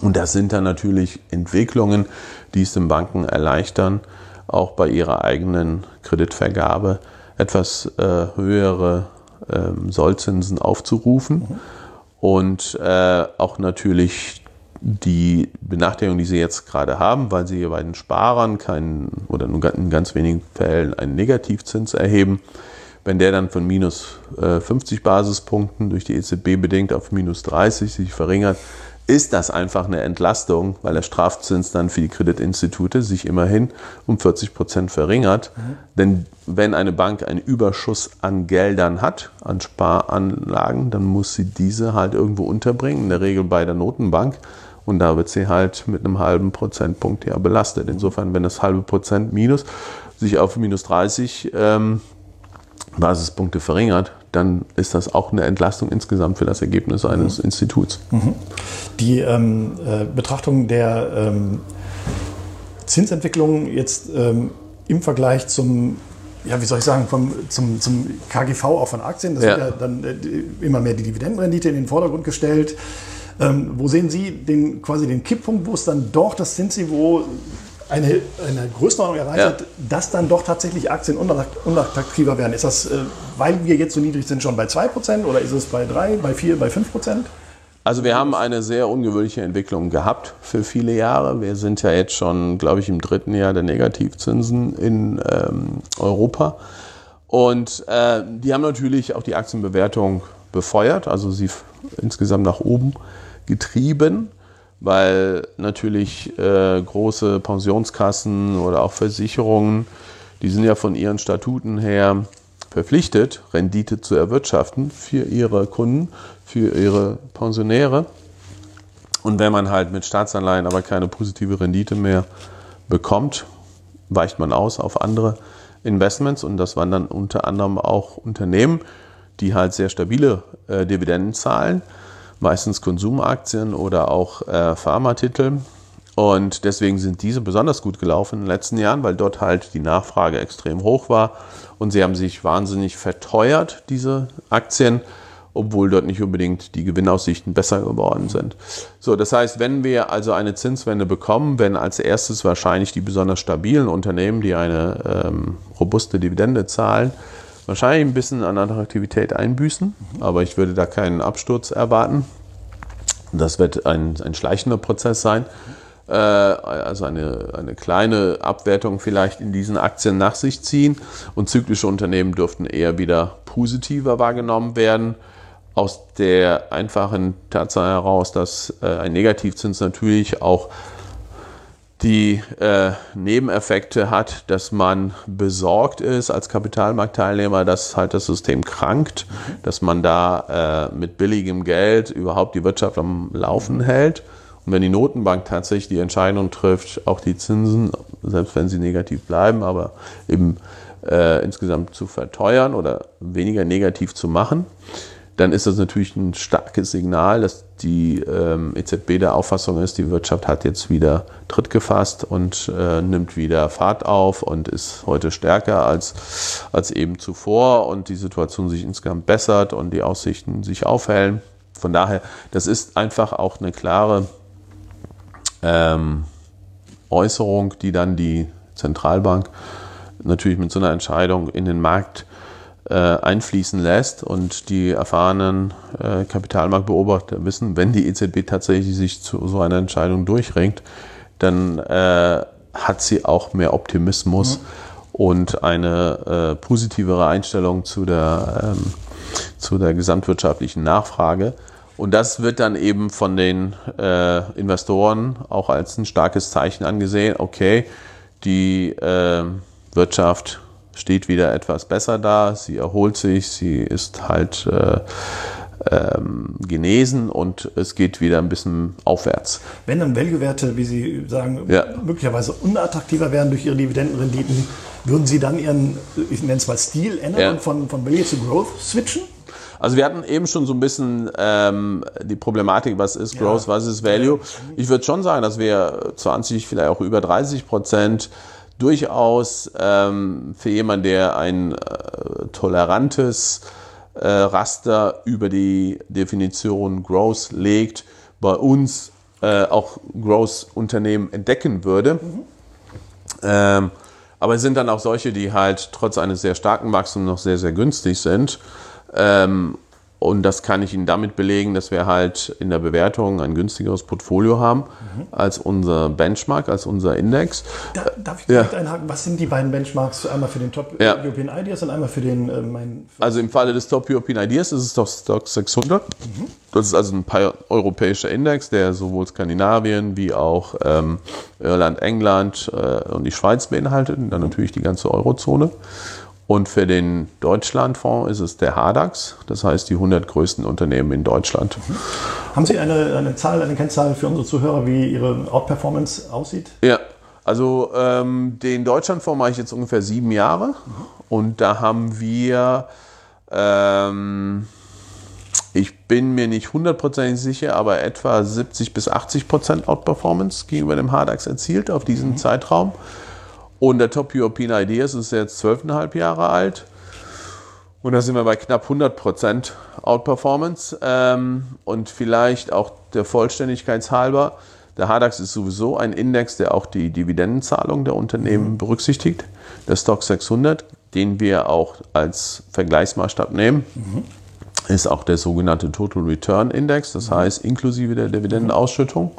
Und das sind dann natürlich Entwicklungen, die es den Banken erleichtern, auch bei ihrer eigenen Kreditvergabe etwas äh, höhere äh, Sollzinsen aufzurufen. Und äh, auch natürlich die Benachteiligung, die sie jetzt gerade haben, weil sie bei den Sparern keinen oder nur in ganz wenigen Fällen einen Negativzins erheben, wenn der dann von minus 50 äh, Basispunkten durch die EZB bedingt auf minus 30 sich verringert, ist das einfach eine Entlastung, weil der Strafzins dann für die Kreditinstitute sich immerhin um 40 Prozent verringert. Mhm. Denn wenn eine Bank einen Überschuss an Geldern hat, an Sparanlagen, dann muss sie diese halt irgendwo unterbringen, in der Regel bei der Notenbank. Und da wird sie halt mit einem halben Prozentpunkt ja belastet. Insofern, wenn das halbe Prozent minus sich auf minus 30 ähm, Basispunkte verringert, dann ist das auch eine Entlastung insgesamt für das Ergebnis eines mhm. Instituts. Mhm. Die ähm, äh, Betrachtung der ähm, Zinsentwicklung jetzt ähm, im Vergleich zum ja, wie soll ich sagen, vom, zum, zum KGV auch von Aktien. Das ja. wird ja dann äh, immer mehr die Dividendenrendite in den Vordergrund gestellt. Ähm, wo sehen Sie den, quasi den Kipppunkt, wo es dann doch das Zinsniveau eine, eine Größenordnung erreicht ja. hat, dass dann doch tatsächlich Aktien unattraktiver werden? Ist das, äh, weil wir jetzt so niedrig sind, schon bei 2% oder ist es bei 3, bei 4, bei 5%? Also wir haben eine sehr ungewöhnliche Entwicklung gehabt für viele Jahre. Wir sind ja jetzt schon, glaube ich, im dritten Jahr der Negativzinsen in ähm, Europa. Und äh, die haben natürlich auch die Aktienbewertung befeuert, also sie insgesamt nach oben getrieben, weil natürlich äh, große Pensionskassen oder auch Versicherungen, die sind ja von ihren Statuten her verpflichtet, Rendite zu erwirtschaften für ihre Kunden, für ihre Pensionäre. Und wenn man halt mit Staatsanleihen aber keine positive Rendite mehr bekommt, weicht man aus auf andere Investments und das waren dann unter anderem auch Unternehmen, die halt sehr stabile äh, Dividenden zahlen, meistens Konsumaktien oder auch äh, Pharmatitel. Und deswegen sind diese besonders gut gelaufen in den letzten Jahren, weil dort halt die Nachfrage extrem hoch war und sie haben sich wahnsinnig verteuert, diese Aktien obwohl dort nicht unbedingt die Gewinnaussichten besser geworden sind. So, das heißt, wenn wir also eine Zinswende bekommen, werden als erstes wahrscheinlich die besonders stabilen Unternehmen, die eine ähm, robuste Dividende zahlen, wahrscheinlich ein bisschen an Attraktivität einbüßen, aber ich würde da keinen Absturz erwarten. Das wird ein, ein schleichender Prozess sein. Äh, also eine, eine kleine Abwertung vielleicht in diesen Aktien nach sich ziehen. Und zyklische Unternehmen dürften eher wieder positiver wahrgenommen werden. Aus der einfachen Tatsache heraus, dass äh, ein Negativzins natürlich auch die äh, Nebeneffekte hat, dass man besorgt ist als Kapitalmarktteilnehmer, dass halt das System krankt, dass man da äh, mit billigem Geld überhaupt die Wirtschaft am Laufen hält. Und wenn die Notenbank tatsächlich die Entscheidung trifft, auch die Zinsen, selbst wenn sie negativ bleiben, aber eben äh, insgesamt zu verteuern oder weniger negativ zu machen, dann ist das natürlich ein starkes Signal, dass die ähm, EZB der Auffassung ist, die Wirtschaft hat jetzt wieder Tritt gefasst und äh, nimmt wieder Fahrt auf und ist heute stärker als, als eben zuvor und die Situation sich insgesamt bessert und die Aussichten sich aufhellen. Von daher, das ist einfach auch eine klare ähm, Äußerung, die dann die Zentralbank natürlich mit so einer Entscheidung in den Markt äh, einfließen lässt. Und die erfahrenen äh, Kapitalmarktbeobachter wissen, wenn die EZB tatsächlich sich zu so einer Entscheidung durchringt, dann äh, hat sie auch mehr Optimismus mhm. und eine äh, positivere Einstellung zu der, ähm, zu der gesamtwirtschaftlichen Nachfrage. Und das wird dann eben von den äh, Investoren auch als ein starkes Zeichen angesehen. Okay, die äh, Wirtschaft steht wieder etwas besser da, sie erholt sich, sie ist halt äh, ähm, genesen und es geht wieder ein bisschen aufwärts. Wenn dann Value-Werte, wie Sie sagen, ja. möglicherweise unattraktiver werden durch ihre Dividendenrenditen, würden Sie dann Ihren, ich nenne es mal Stil ändern ja. und von, von Value zu Growth switchen? Also wir hatten eben schon so ein bisschen ähm, die Problematik, was ist Growth, ja. was ist Value. Ich würde schon sagen, dass wir 20, vielleicht auch über 30 Prozent durchaus ähm, für jemanden, der ein äh, tolerantes äh, Raster über die Definition Growth legt, bei uns äh, auch Growth-Unternehmen entdecken würde. Mhm. Ähm, aber es sind dann auch solche, die halt trotz eines sehr starken Wachstums noch sehr, sehr günstig sind. Ähm, und das kann ich Ihnen damit belegen, dass wir halt in der Bewertung ein günstigeres Portfolio haben mhm. als unser Benchmark, als unser Index. Da, darf ich direkt ja. einhaken? Was sind die beiden Benchmarks? Einmal für den Top ja. European Ideas und einmal für den äh, mein. Also im Falle des Top European Ideas ist es doch Stock 600. Mhm. Das ist also ein europäischer Index, der sowohl Skandinavien wie auch ähm, Irland, England äh, und die Schweiz beinhaltet und dann natürlich die ganze Eurozone. Und für den Deutschlandfonds ist es der HADAX, das heißt die 100 größten Unternehmen in Deutschland. Haben Sie eine, eine Zahl, eine Kennzahl für unsere Zuhörer, wie Ihre Outperformance aussieht? Ja, also ähm, den Deutschlandfonds mache ich jetzt ungefähr sieben Jahre und da haben wir, ähm, ich bin mir nicht hundertprozentig sicher, aber etwa 70 bis 80 Prozent Outperformance gegenüber dem HADAX erzielt auf diesen mhm. Zeitraum. Und der Top European Ideas ist jetzt zwölfeinhalb Jahre alt. Und da sind wir bei knapp 100% Outperformance. Ähm, und vielleicht auch der Vollständigkeit halber, der HADAX ist sowieso ein Index, der auch die Dividendenzahlung der Unternehmen mhm. berücksichtigt. Der Stock 600, den wir auch als Vergleichsmaßstab nehmen, mhm. ist auch der sogenannte Total Return Index, das mhm. heißt inklusive der Dividendenausschüttung.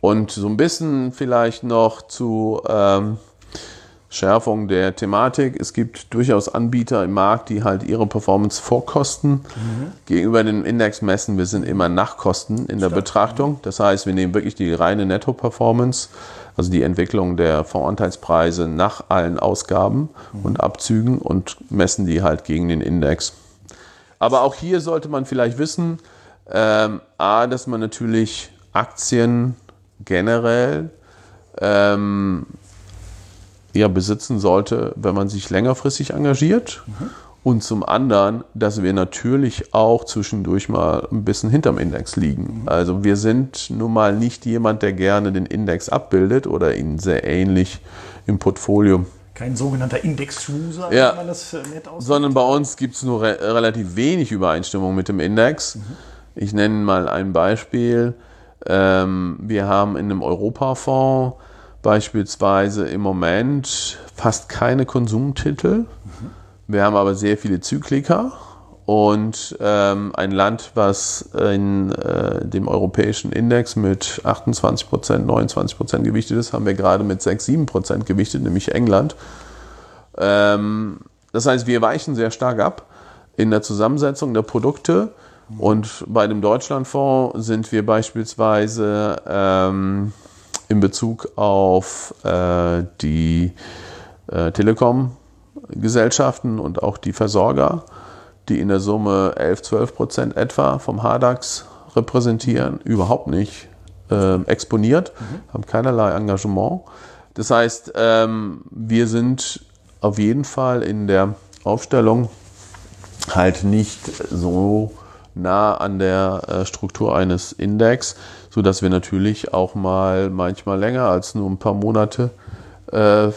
Und so ein bisschen vielleicht noch zu ähm, Schärfung der Thematik. Es gibt durchaus Anbieter im Markt, die halt ihre Performance vorkosten. Mhm. Gegenüber dem Index messen, wir sind immer nach Kosten in der Stark. Betrachtung. Das heißt, wir nehmen wirklich die reine Netto-Performance, also die Entwicklung der Fondsanteilspreise nach allen Ausgaben mhm. und Abzügen und messen die halt gegen den Index. Aber auch hier sollte man vielleicht wissen, ähm, A, dass man natürlich Aktien generell ähm, ja, besitzen sollte, wenn man sich längerfristig engagiert. Mhm. Und zum anderen, dass wir natürlich auch zwischendurch mal ein bisschen hinterm Index liegen. Mhm. Also wir sind nun mal nicht jemand, der gerne den Index abbildet oder ihn sehr ähnlich im Portfolio. Kein sogenannter Index-Schmuser, ja, wenn man das äh, nett aussieht. Sondern bei uns gibt es nur re relativ wenig Übereinstimmung mit dem Index. Mhm. Ich nenne mal ein Beispiel. Ähm, wir haben in einem Europafonds beispielsweise im Moment fast keine Konsumtitel. Mhm. Wir haben aber sehr viele Zykliker und ähm, ein Land, was in äh, dem europäischen Index mit 28 Prozent, 29 Prozent gewichtet ist, haben wir gerade mit 6, 7 Prozent gewichtet, nämlich England. Ähm, das heißt, wir weichen sehr stark ab in der Zusammensetzung der Produkte. Und bei dem Deutschlandfonds sind wir beispielsweise ähm, in Bezug auf äh, die äh, Telekom-Gesellschaften und auch die Versorger, die in der Summe 11, 12 Prozent etwa vom HADAX repräsentieren, überhaupt nicht äh, exponiert, mhm. haben keinerlei Engagement. Das heißt, ähm, wir sind auf jeden Fall in der Aufstellung halt nicht so nah an der äh, Struktur eines Index, sodass wir natürlich auch mal manchmal länger als nur ein paar Monate äh,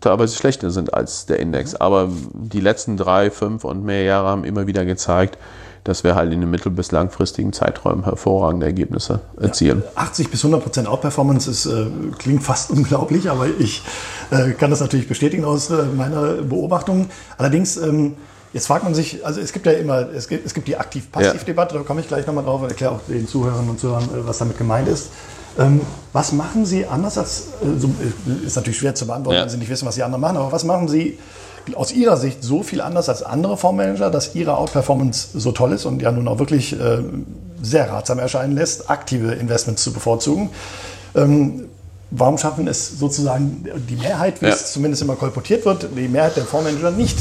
teilweise schlechter sind als der Index. Aber die letzten drei, fünf und mehr Jahre haben immer wieder gezeigt, dass wir halt in den mittel- bis langfristigen Zeiträumen hervorragende Ergebnisse erzielen. Ja, 80 bis 100 Prozent Outperformance ist, äh, klingt fast (laughs) unglaublich, aber ich äh, kann das natürlich bestätigen aus äh, meiner Beobachtung. Allerdings ähm, Jetzt fragt man sich, also es gibt ja immer, es gibt, es gibt die Aktiv-Passiv-Debatte, da komme ich gleich nochmal drauf und erkläre auch den Zuhörern und Zuhörern, äh, was damit gemeint ist. Ähm, was machen Sie anders als, so, äh, ist natürlich schwer zu beantworten, ja. wenn Sie nicht wissen, was die anderen machen, aber was machen Sie aus Ihrer Sicht so viel anders als andere Fondsmanager, dass Ihre Outperformance so toll ist und ja nun auch wirklich äh, sehr ratsam erscheinen lässt, aktive Investments zu bevorzugen? Ähm, warum schaffen es sozusagen die Mehrheit, wie ja. es zumindest immer kolportiert wird, die Mehrheit der Fondsmanager nicht,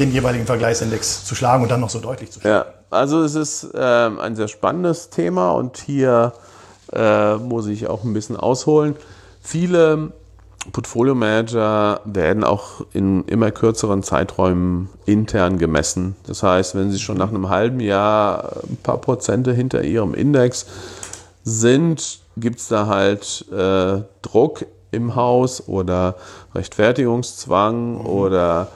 den jeweiligen Vergleichsindex zu schlagen und dann noch so deutlich zu schlagen? Ja, also es ist ähm, ein sehr spannendes Thema und hier äh, muss ich auch ein bisschen ausholen. Viele Portfolio-Manager werden auch in immer kürzeren Zeiträumen intern gemessen. Das heißt, wenn sie schon nach einem halben Jahr ein paar Prozente hinter ihrem Index sind, gibt es da halt äh, Druck im Haus oder Rechtfertigungszwang mhm. oder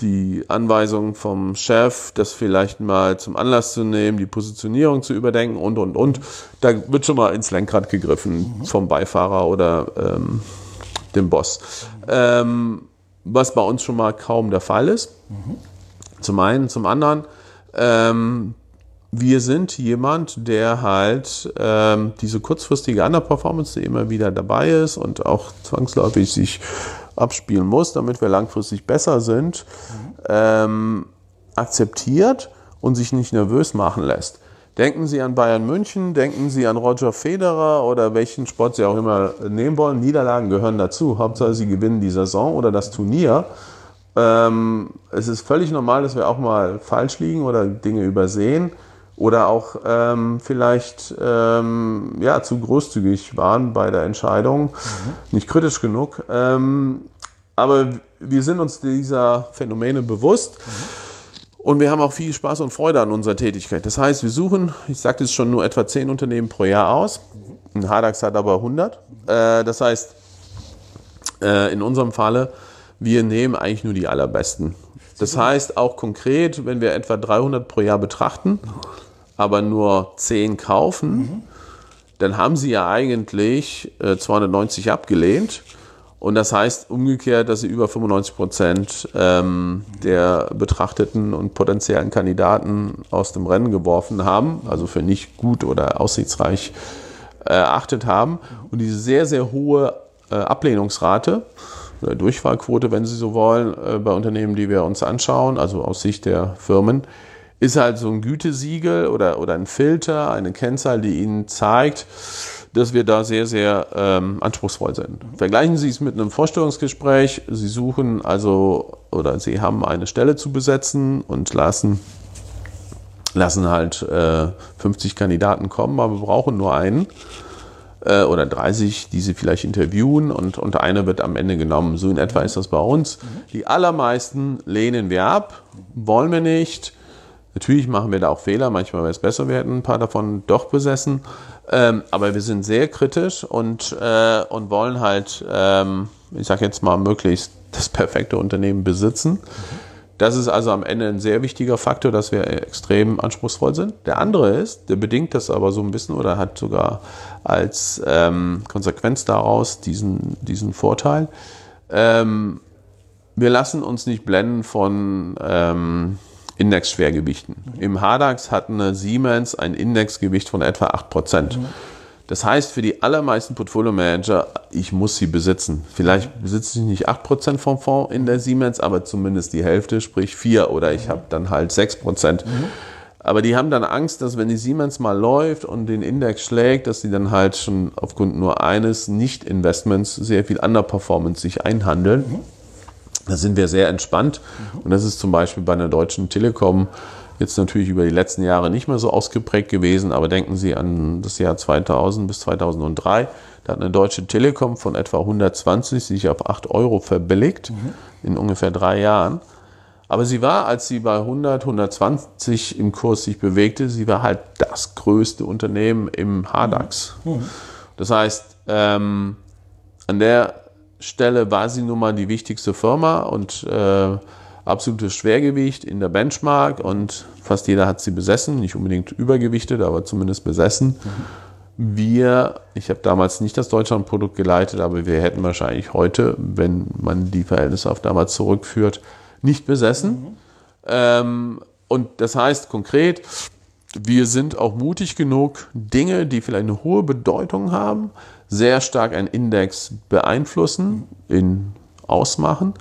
die Anweisung vom Chef, das vielleicht mal zum Anlass zu nehmen, die Positionierung zu überdenken und, und, und. Da wird schon mal ins Lenkrad gegriffen mhm. vom Beifahrer oder ähm, dem Boss. Ähm, was bei uns schon mal kaum der Fall ist. Mhm. Zum einen, zum anderen, ähm, wir sind jemand, der halt ähm, diese kurzfristige Underperformance, die immer wieder dabei ist und auch zwangsläufig sich abspielen muss, damit wir langfristig besser sind, mhm. ähm, akzeptiert und sich nicht nervös machen lässt. Denken Sie an Bayern München, denken Sie an Roger Federer oder welchen Sport Sie auch immer nehmen wollen. Niederlagen gehören dazu. Hauptsache, Sie gewinnen die Saison oder das Turnier. Ähm, es ist völlig normal, dass wir auch mal falsch liegen oder Dinge übersehen oder auch ähm, vielleicht ähm, ja, zu großzügig waren bei der Entscheidung, mhm. nicht kritisch genug. Ähm, aber wir sind uns dieser Phänomene bewusst. Mhm. Und wir haben auch viel Spaß und Freude an unserer Tätigkeit. Das heißt, wir suchen, ich sagte es schon, nur etwa 10 Unternehmen pro Jahr aus. Ein Hardax hat aber 100. Äh, das heißt, äh, in unserem Falle, wir nehmen eigentlich nur die allerbesten. Das heißt auch konkret, wenn wir etwa 300 pro Jahr betrachten, aber nur 10 kaufen, dann haben sie ja eigentlich 290 äh, abgelehnt. Und das heißt umgekehrt, dass sie über 95 Prozent ähm, der betrachteten und potenziellen Kandidaten aus dem Rennen geworfen haben, also für nicht gut oder aussichtsreich äh, erachtet haben. Und diese sehr, sehr hohe äh, Ablehnungsrate oder Durchfallquote, wenn Sie so wollen, äh, bei Unternehmen, die wir uns anschauen, also aus Sicht der Firmen, ist halt so ein Gütesiegel oder, oder ein Filter, eine Kennzahl, die Ihnen zeigt, dass wir da sehr, sehr ähm, anspruchsvoll sind. Vergleichen Sie es mit einem Vorstellungsgespräch. Sie suchen also oder Sie haben eine Stelle zu besetzen und lassen, lassen halt äh, 50 Kandidaten kommen, aber wir brauchen nur einen. äh, oder 30, die sie vielleicht interviewen und, und einer wird am Ende genommen. So in etwa ist das bei uns. Die allermeisten lehnen wir ab, wollen wir nicht. Natürlich machen wir da auch Fehler, manchmal wäre es besser, wir hätten ein paar davon doch besessen. Ähm, aber wir sind sehr kritisch und, äh, und wollen halt, ähm, ich sage jetzt mal, möglichst das perfekte Unternehmen besitzen. Das ist also am Ende ein sehr wichtiger Faktor, dass wir extrem anspruchsvoll sind. Der andere ist, der bedingt das aber so ein bisschen oder hat sogar als ähm, Konsequenz daraus diesen, diesen Vorteil. Ähm, wir lassen uns nicht blenden von Indexschwergewichten. Im HDAX hat eine Siemens ein Indexgewicht von etwa 8%. Mhm. Das heißt für die allermeisten Portfolio-Manager, ich muss sie besitzen. Vielleicht besitze ich nicht 8% vom Fonds in der Siemens, aber zumindest die Hälfte, sprich 4 oder ich habe dann halt 6%. Mhm. Aber die haben dann Angst, dass wenn die Siemens mal läuft und den Index schlägt, dass sie dann halt schon aufgrund nur eines Nicht-Investments sehr viel Underperformance sich einhandeln. Mhm. Da sind wir sehr entspannt. Und das ist zum Beispiel bei einer deutschen Telekom Jetzt natürlich über die letzten Jahre nicht mehr so ausgeprägt gewesen, aber denken Sie an das Jahr 2000 bis 2003. Da hat eine deutsche Telekom von etwa 120 sich auf 8 Euro verbilligt mhm. in ungefähr drei Jahren. Aber sie war, als sie bei 100, 120 im Kurs sich bewegte, sie war halt das größte Unternehmen im HDAX. Mhm. Das heißt, ähm, an der Stelle war sie nun mal die wichtigste Firma und äh, absolutes Schwergewicht in der Benchmark und fast jeder hat sie besessen, nicht unbedingt übergewichtet, aber zumindest besessen. Mhm. Wir, ich habe damals nicht das Deutschlandprodukt geleitet, aber wir hätten wahrscheinlich heute, wenn man die Verhältnisse auf damals zurückführt, nicht besessen. Mhm. Ähm, und das heißt konkret, wir sind auch mutig genug, Dinge, die vielleicht eine hohe Bedeutung haben, sehr stark einen Index beeinflussen, in ausmachen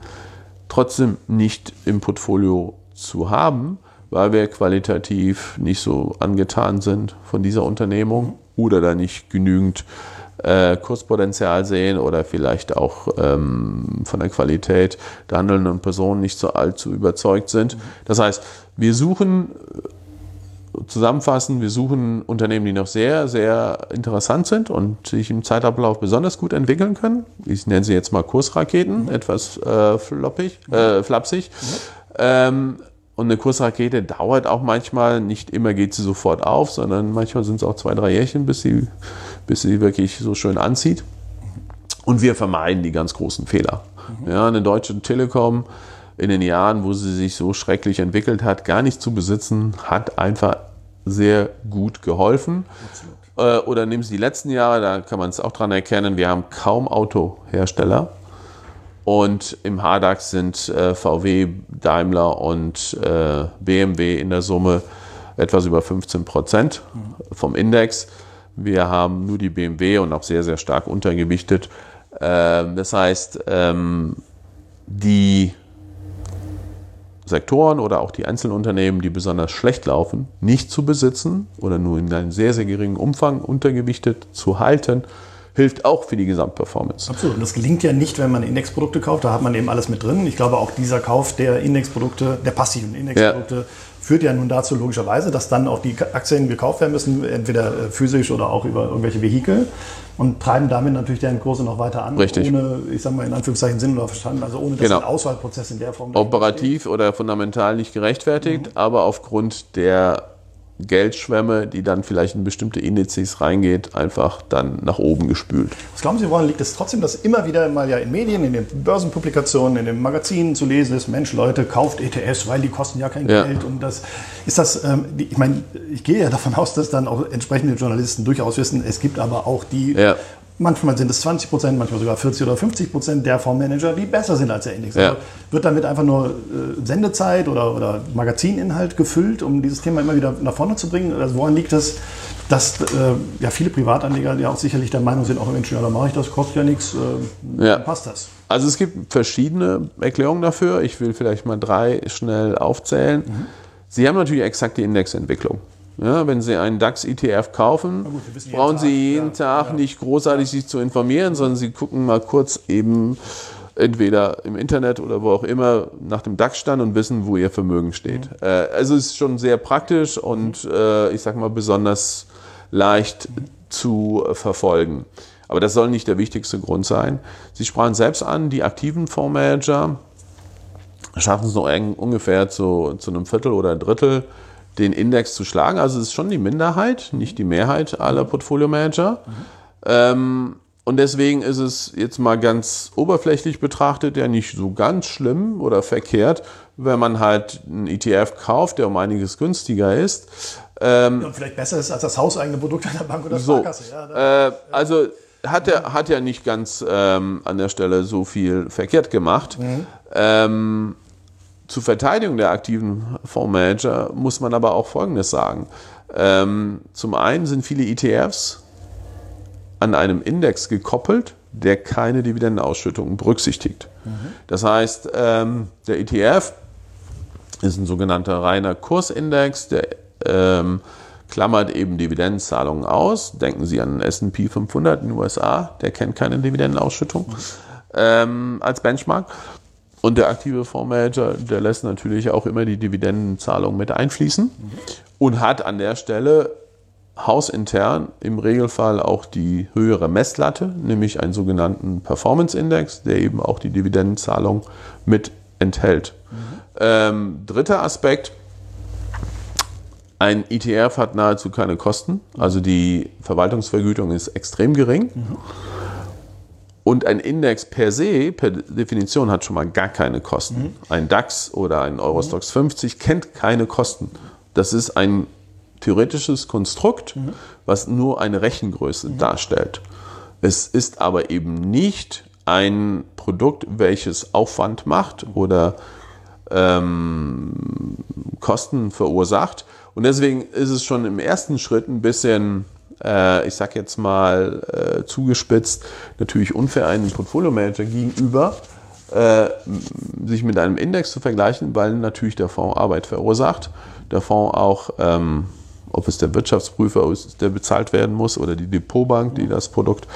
trotzdem nicht im Portfolio zu haben, weil wir qualitativ nicht so angetan sind von dieser Unternehmung oder da nicht genügend äh, Kurspotenzial sehen oder vielleicht auch ähm, von der Qualität der handelnden Personen nicht so allzu überzeugt sind. Das heißt, wir suchen zusammenfassen, wir suchen Unternehmen, die noch sehr, sehr interessant sind und sich im Zeitablauf besonders gut entwickeln können. Ich nenne sie jetzt mal Kursraketen, mhm. etwas äh, floppig, äh, flapsig. Mhm. Ähm, und eine Kursrakete dauert auch manchmal, nicht immer geht sie sofort auf, sondern manchmal sind es auch zwei, drei Jährchen, bis sie, bis sie wirklich so schön anzieht. Und wir vermeiden die ganz großen Fehler. Mhm. Ja, eine deutsche Telekom in den Jahren, wo sie sich so schrecklich entwickelt hat, gar nicht zu besitzen, hat einfach sehr gut geholfen. Äh, oder nehmen Sie die letzten Jahre, da kann man es auch dran erkennen, wir haben kaum Autohersteller. Und im HDAX sind äh, VW, Daimler und äh, BMW in der Summe etwas über 15 Prozent vom Index. Wir haben nur die BMW und auch sehr, sehr stark untergewichtet. Ähm, das heißt, ähm, die Sektoren oder auch die Einzelunternehmen, die besonders schlecht laufen, nicht zu besitzen oder nur in einem sehr, sehr geringen Umfang untergewichtet zu halten, hilft auch für die Gesamtperformance. Absolut. Und das gelingt ja nicht, wenn man Indexprodukte kauft. Da hat man eben alles mit drin. Ich glaube, auch dieser Kauf der Indexprodukte, der passiven Indexprodukte, ja. Führt ja nun dazu logischerweise, dass dann auch die Aktien gekauft werden müssen, entweder äh, physisch oder auch über irgendwelche Vehikel und treiben damit natürlich deren Kurse noch weiter an, Richtig. ohne, ich sage mal in Anführungszeichen Sinn oder Verstand, also ohne dass genau. ein Auswahlprozess in der Form operativ oder fundamental nicht gerechtfertigt, mhm. aber aufgrund der Geldschwemme, die dann vielleicht in bestimmte Indizes reingeht, einfach dann nach oben gespült. Was glauben Sie, woran liegt es trotzdem, dass immer wieder mal ja in Medien, in den Börsenpublikationen, in den Magazinen zu lesen ist, Mensch, Leute, kauft ETFs, weil die kosten ja kein ja. Geld und das ist das, ähm, ich meine, ich gehe ja davon aus, dass dann auch entsprechende Journalisten durchaus wissen, es gibt aber auch die ja. Manchmal sind es 20 Prozent, manchmal sogar 40 oder 50 Prozent der Fondsmanager, die besser sind als der Index. Ja. Also wird damit einfach nur äh, Sendezeit oder, oder Magazininhalt gefüllt, um dieses Thema immer wieder nach vorne zu bringen? Also woran liegt das, dass äh, ja, viele Privatanleger ja auch sicherlich der Meinung sind, auch Menschen, ja, da mache ich das, kostet ja nichts, äh, ja. passt das? Also es gibt verschiedene Erklärungen dafür. Ich will vielleicht mal drei schnell aufzählen. Mhm. Sie haben natürlich exakt die Indexentwicklung. Ja, wenn Sie einen DAX-ETF kaufen, gut, brauchen Sie jeden ja, Tag ja. nicht großartig sich zu informieren, sondern Sie gucken mal kurz eben entweder im Internet oder wo auch immer nach dem DAX-Stand und wissen, wo Ihr Vermögen steht. Mhm. Äh, also es ist schon sehr praktisch und äh, ich sage mal besonders leicht zu verfolgen. Aber das soll nicht der wichtigste Grund sein. Sie sprachen selbst an, die aktiven Fondsmanager schaffen es noch ungefähr zu, zu einem Viertel oder ein Drittel, den Index zu schlagen. Also es ist schon die Minderheit, nicht die Mehrheit aller Portfolio-Manager. Mhm. Ähm, und deswegen ist es jetzt mal ganz oberflächlich betrachtet ja nicht so ganz schlimm oder verkehrt, wenn man halt einen ETF kauft, der um einiges günstiger ist. Ähm, und vielleicht besser ist als das hauseigene Produkt einer Bank oder so, Sparkasse. Ja, äh, also hat er, hat ja nicht ganz ähm, an der Stelle so viel verkehrt gemacht. Mhm. Ähm, zur Verteidigung der aktiven Fondsmanager muss man aber auch Folgendes sagen. Ähm, zum einen sind viele ETFs an einem Index gekoppelt, der keine Dividendenausschüttungen berücksichtigt. Mhm. Das heißt, ähm, der ETF ist ein sogenannter reiner Kursindex, der ähm, klammert eben Dividendenzahlungen aus. Denken Sie an den S&P 500 in den USA, der kennt keine Dividendenausschüttung mhm. ähm, als Benchmark. Und der aktive Fondsmanager, der lässt natürlich auch immer die Dividendenzahlung mit einfließen mhm. und hat an der Stelle hausintern im Regelfall auch die höhere Messlatte, nämlich einen sogenannten Performance Index, der eben auch die Dividendenzahlung mit enthält. Mhm. Ähm, dritter Aspekt, ein ETF hat nahezu keine Kosten, also die Verwaltungsvergütung ist extrem gering. Mhm. Und ein Index per se, per Definition, hat schon mal gar keine Kosten. Mhm. Ein DAX oder ein Eurostox 50 kennt keine Kosten. Das ist ein theoretisches Konstrukt, mhm. was nur eine Rechengröße mhm. darstellt. Es ist aber eben nicht ein Produkt, welches Aufwand macht oder ähm, Kosten verursacht. Und deswegen ist es schon im ersten Schritt ein bisschen äh, ich sag jetzt mal äh, zugespitzt, natürlich unfair einem Portfolio-Manager gegenüber, äh, sich mit einem Index zu vergleichen, weil natürlich der Fonds Arbeit verursacht. Der Fonds auch, ähm, ob es der Wirtschaftsprüfer ist, der bezahlt werden muss oder die Depotbank, die das Produkt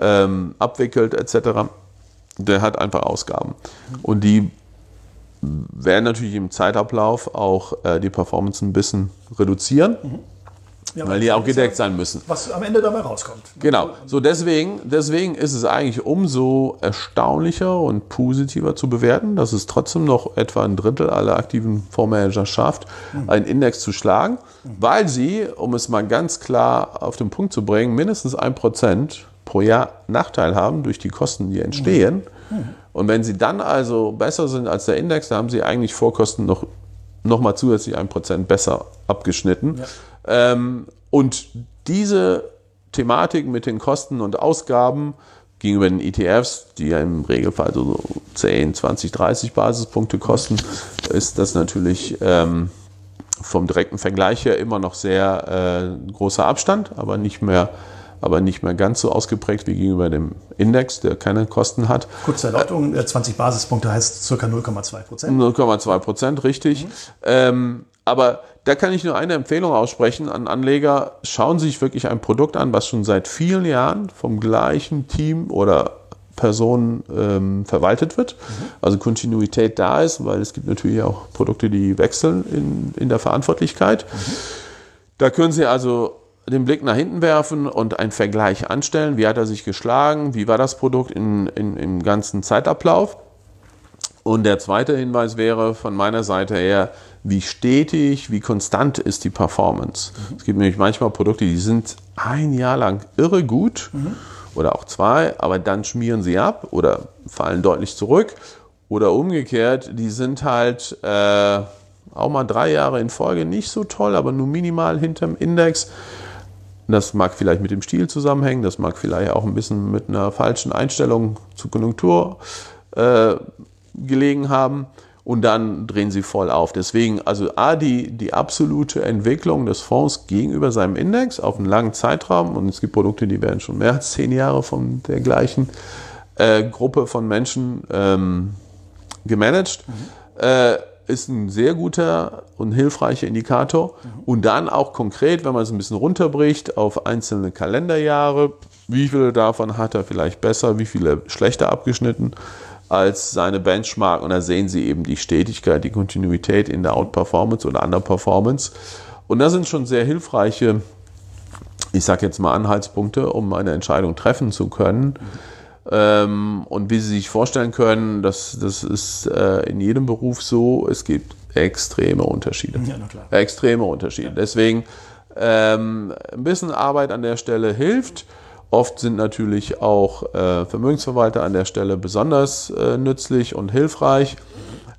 ähm, abwickelt, etc., der hat einfach Ausgaben. Und die werden natürlich im Zeitablauf auch äh, die Performance ein bisschen reduzieren. Mhm. Ja, weil die auch gedeckt sein müssen. Was am Ende dabei rauskommt. Genau. So deswegen, deswegen ist es eigentlich umso erstaunlicher und positiver zu bewerten, dass es trotzdem noch etwa ein Drittel aller aktiven Fondsmanager schafft, mhm. einen Index zu schlagen, mhm. weil sie, um es mal ganz klar auf den Punkt zu bringen, mindestens ein Prozent pro Jahr Nachteil haben durch die Kosten, die entstehen. Mhm. Und wenn sie dann also besser sind als der Index, dann haben sie eigentlich Vorkosten noch, noch mal zusätzlich ein Prozent besser abgeschnitten. Ja. Ähm, und diese Thematik mit den Kosten und Ausgaben gegenüber den ETFs, die ja im Regelfall so 10, 20, 30 Basispunkte kosten, ist das natürlich ähm, vom direkten Vergleich her immer noch sehr äh, großer Abstand, aber nicht mehr aber nicht mehr ganz so ausgeprägt wie gegenüber dem Index, der keine Kosten hat. Kurze Erläuterung, 20 Basispunkte heißt ca. 0,2 Prozent. 0,2 Prozent, richtig. Mhm. Ähm, aber da kann ich nur eine Empfehlung aussprechen an Anleger. Schauen Sie sich wirklich ein Produkt an, was schon seit vielen Jahren vom gleichen Team oder Person ähm, verwaltet wird. Mhm. Also Kontinuität da ist, weil es gibt natürlich auch Produkte, die wechseln in, in der Verantwortlichkeit. Mhm. Da können Sie also den Blick nach hinten werfen und einen Vergleich anstellen. Wie hat er sich geschlagen? Wie war das Produkt in, in, im ganzen Zeitablauf? Und der zweite Hinweis wäre von meiner Seite her, wie stetig, wie konstant ist die Performance. Mhm. Es gibt nämlich manchmal Produkte, die sind ein Jahr lang irre gut mhm. oder auch zwei, aber dann schmieren sie ab oder fallen deutlich zurück. Oder umgekehrt, die sind halt äh, auch mal drei Jahre in Folge nicht so toll, aber nur minimal hinterm Index. Das mag vielleicht mit dem Stil zusammenhängen, das mag vielleicht auch ein bisschen mit einer falschen Einstellung zur Konjunktur äh, gelegen haben und dann drehen sie voll auf. Deswegen, also A, die, die absolute Entwicklung des Fonds gegenüber seinem Index auf einen langen Zeitraum und es gibt Produkte, die werden schon mehr als zehn Jahre von der gleichen äh, Gruppe von Menschen ähm, gemanagt, mhm. äh, ist ein sehr guter und hilfreicher Indikator. Mhm. Und dann auch konkret, wenn man es ein bisschen runterbricht auf einzelne Kalenderjahre, wie viele davon hat er vielleicht besser, wie viele schlechter abgeschnitten als seine Benchmark und da sehen Sie eben die Stetigkeit, die Kontinuität in der Outperformance oder Underperformance. Und das sind schon sehr hilfreiche ich sage jetzt mal Anhaltspunkte, um eine Entscheidung treffen zu können. Ähm, und wie Sie sich vorstellen können, das, das ist äh, in jedem Beruf so, es gibt extreme Unterschiede. Ja, na klar. Extreme Unterschiede. Ja. Deswegen ähm, ein bisschen Arbeit an der Stelle hilft. Oft sind natürlich auch äh, Vermögensverwalter an der Stelle besonders äh, nützlich und hilfreich.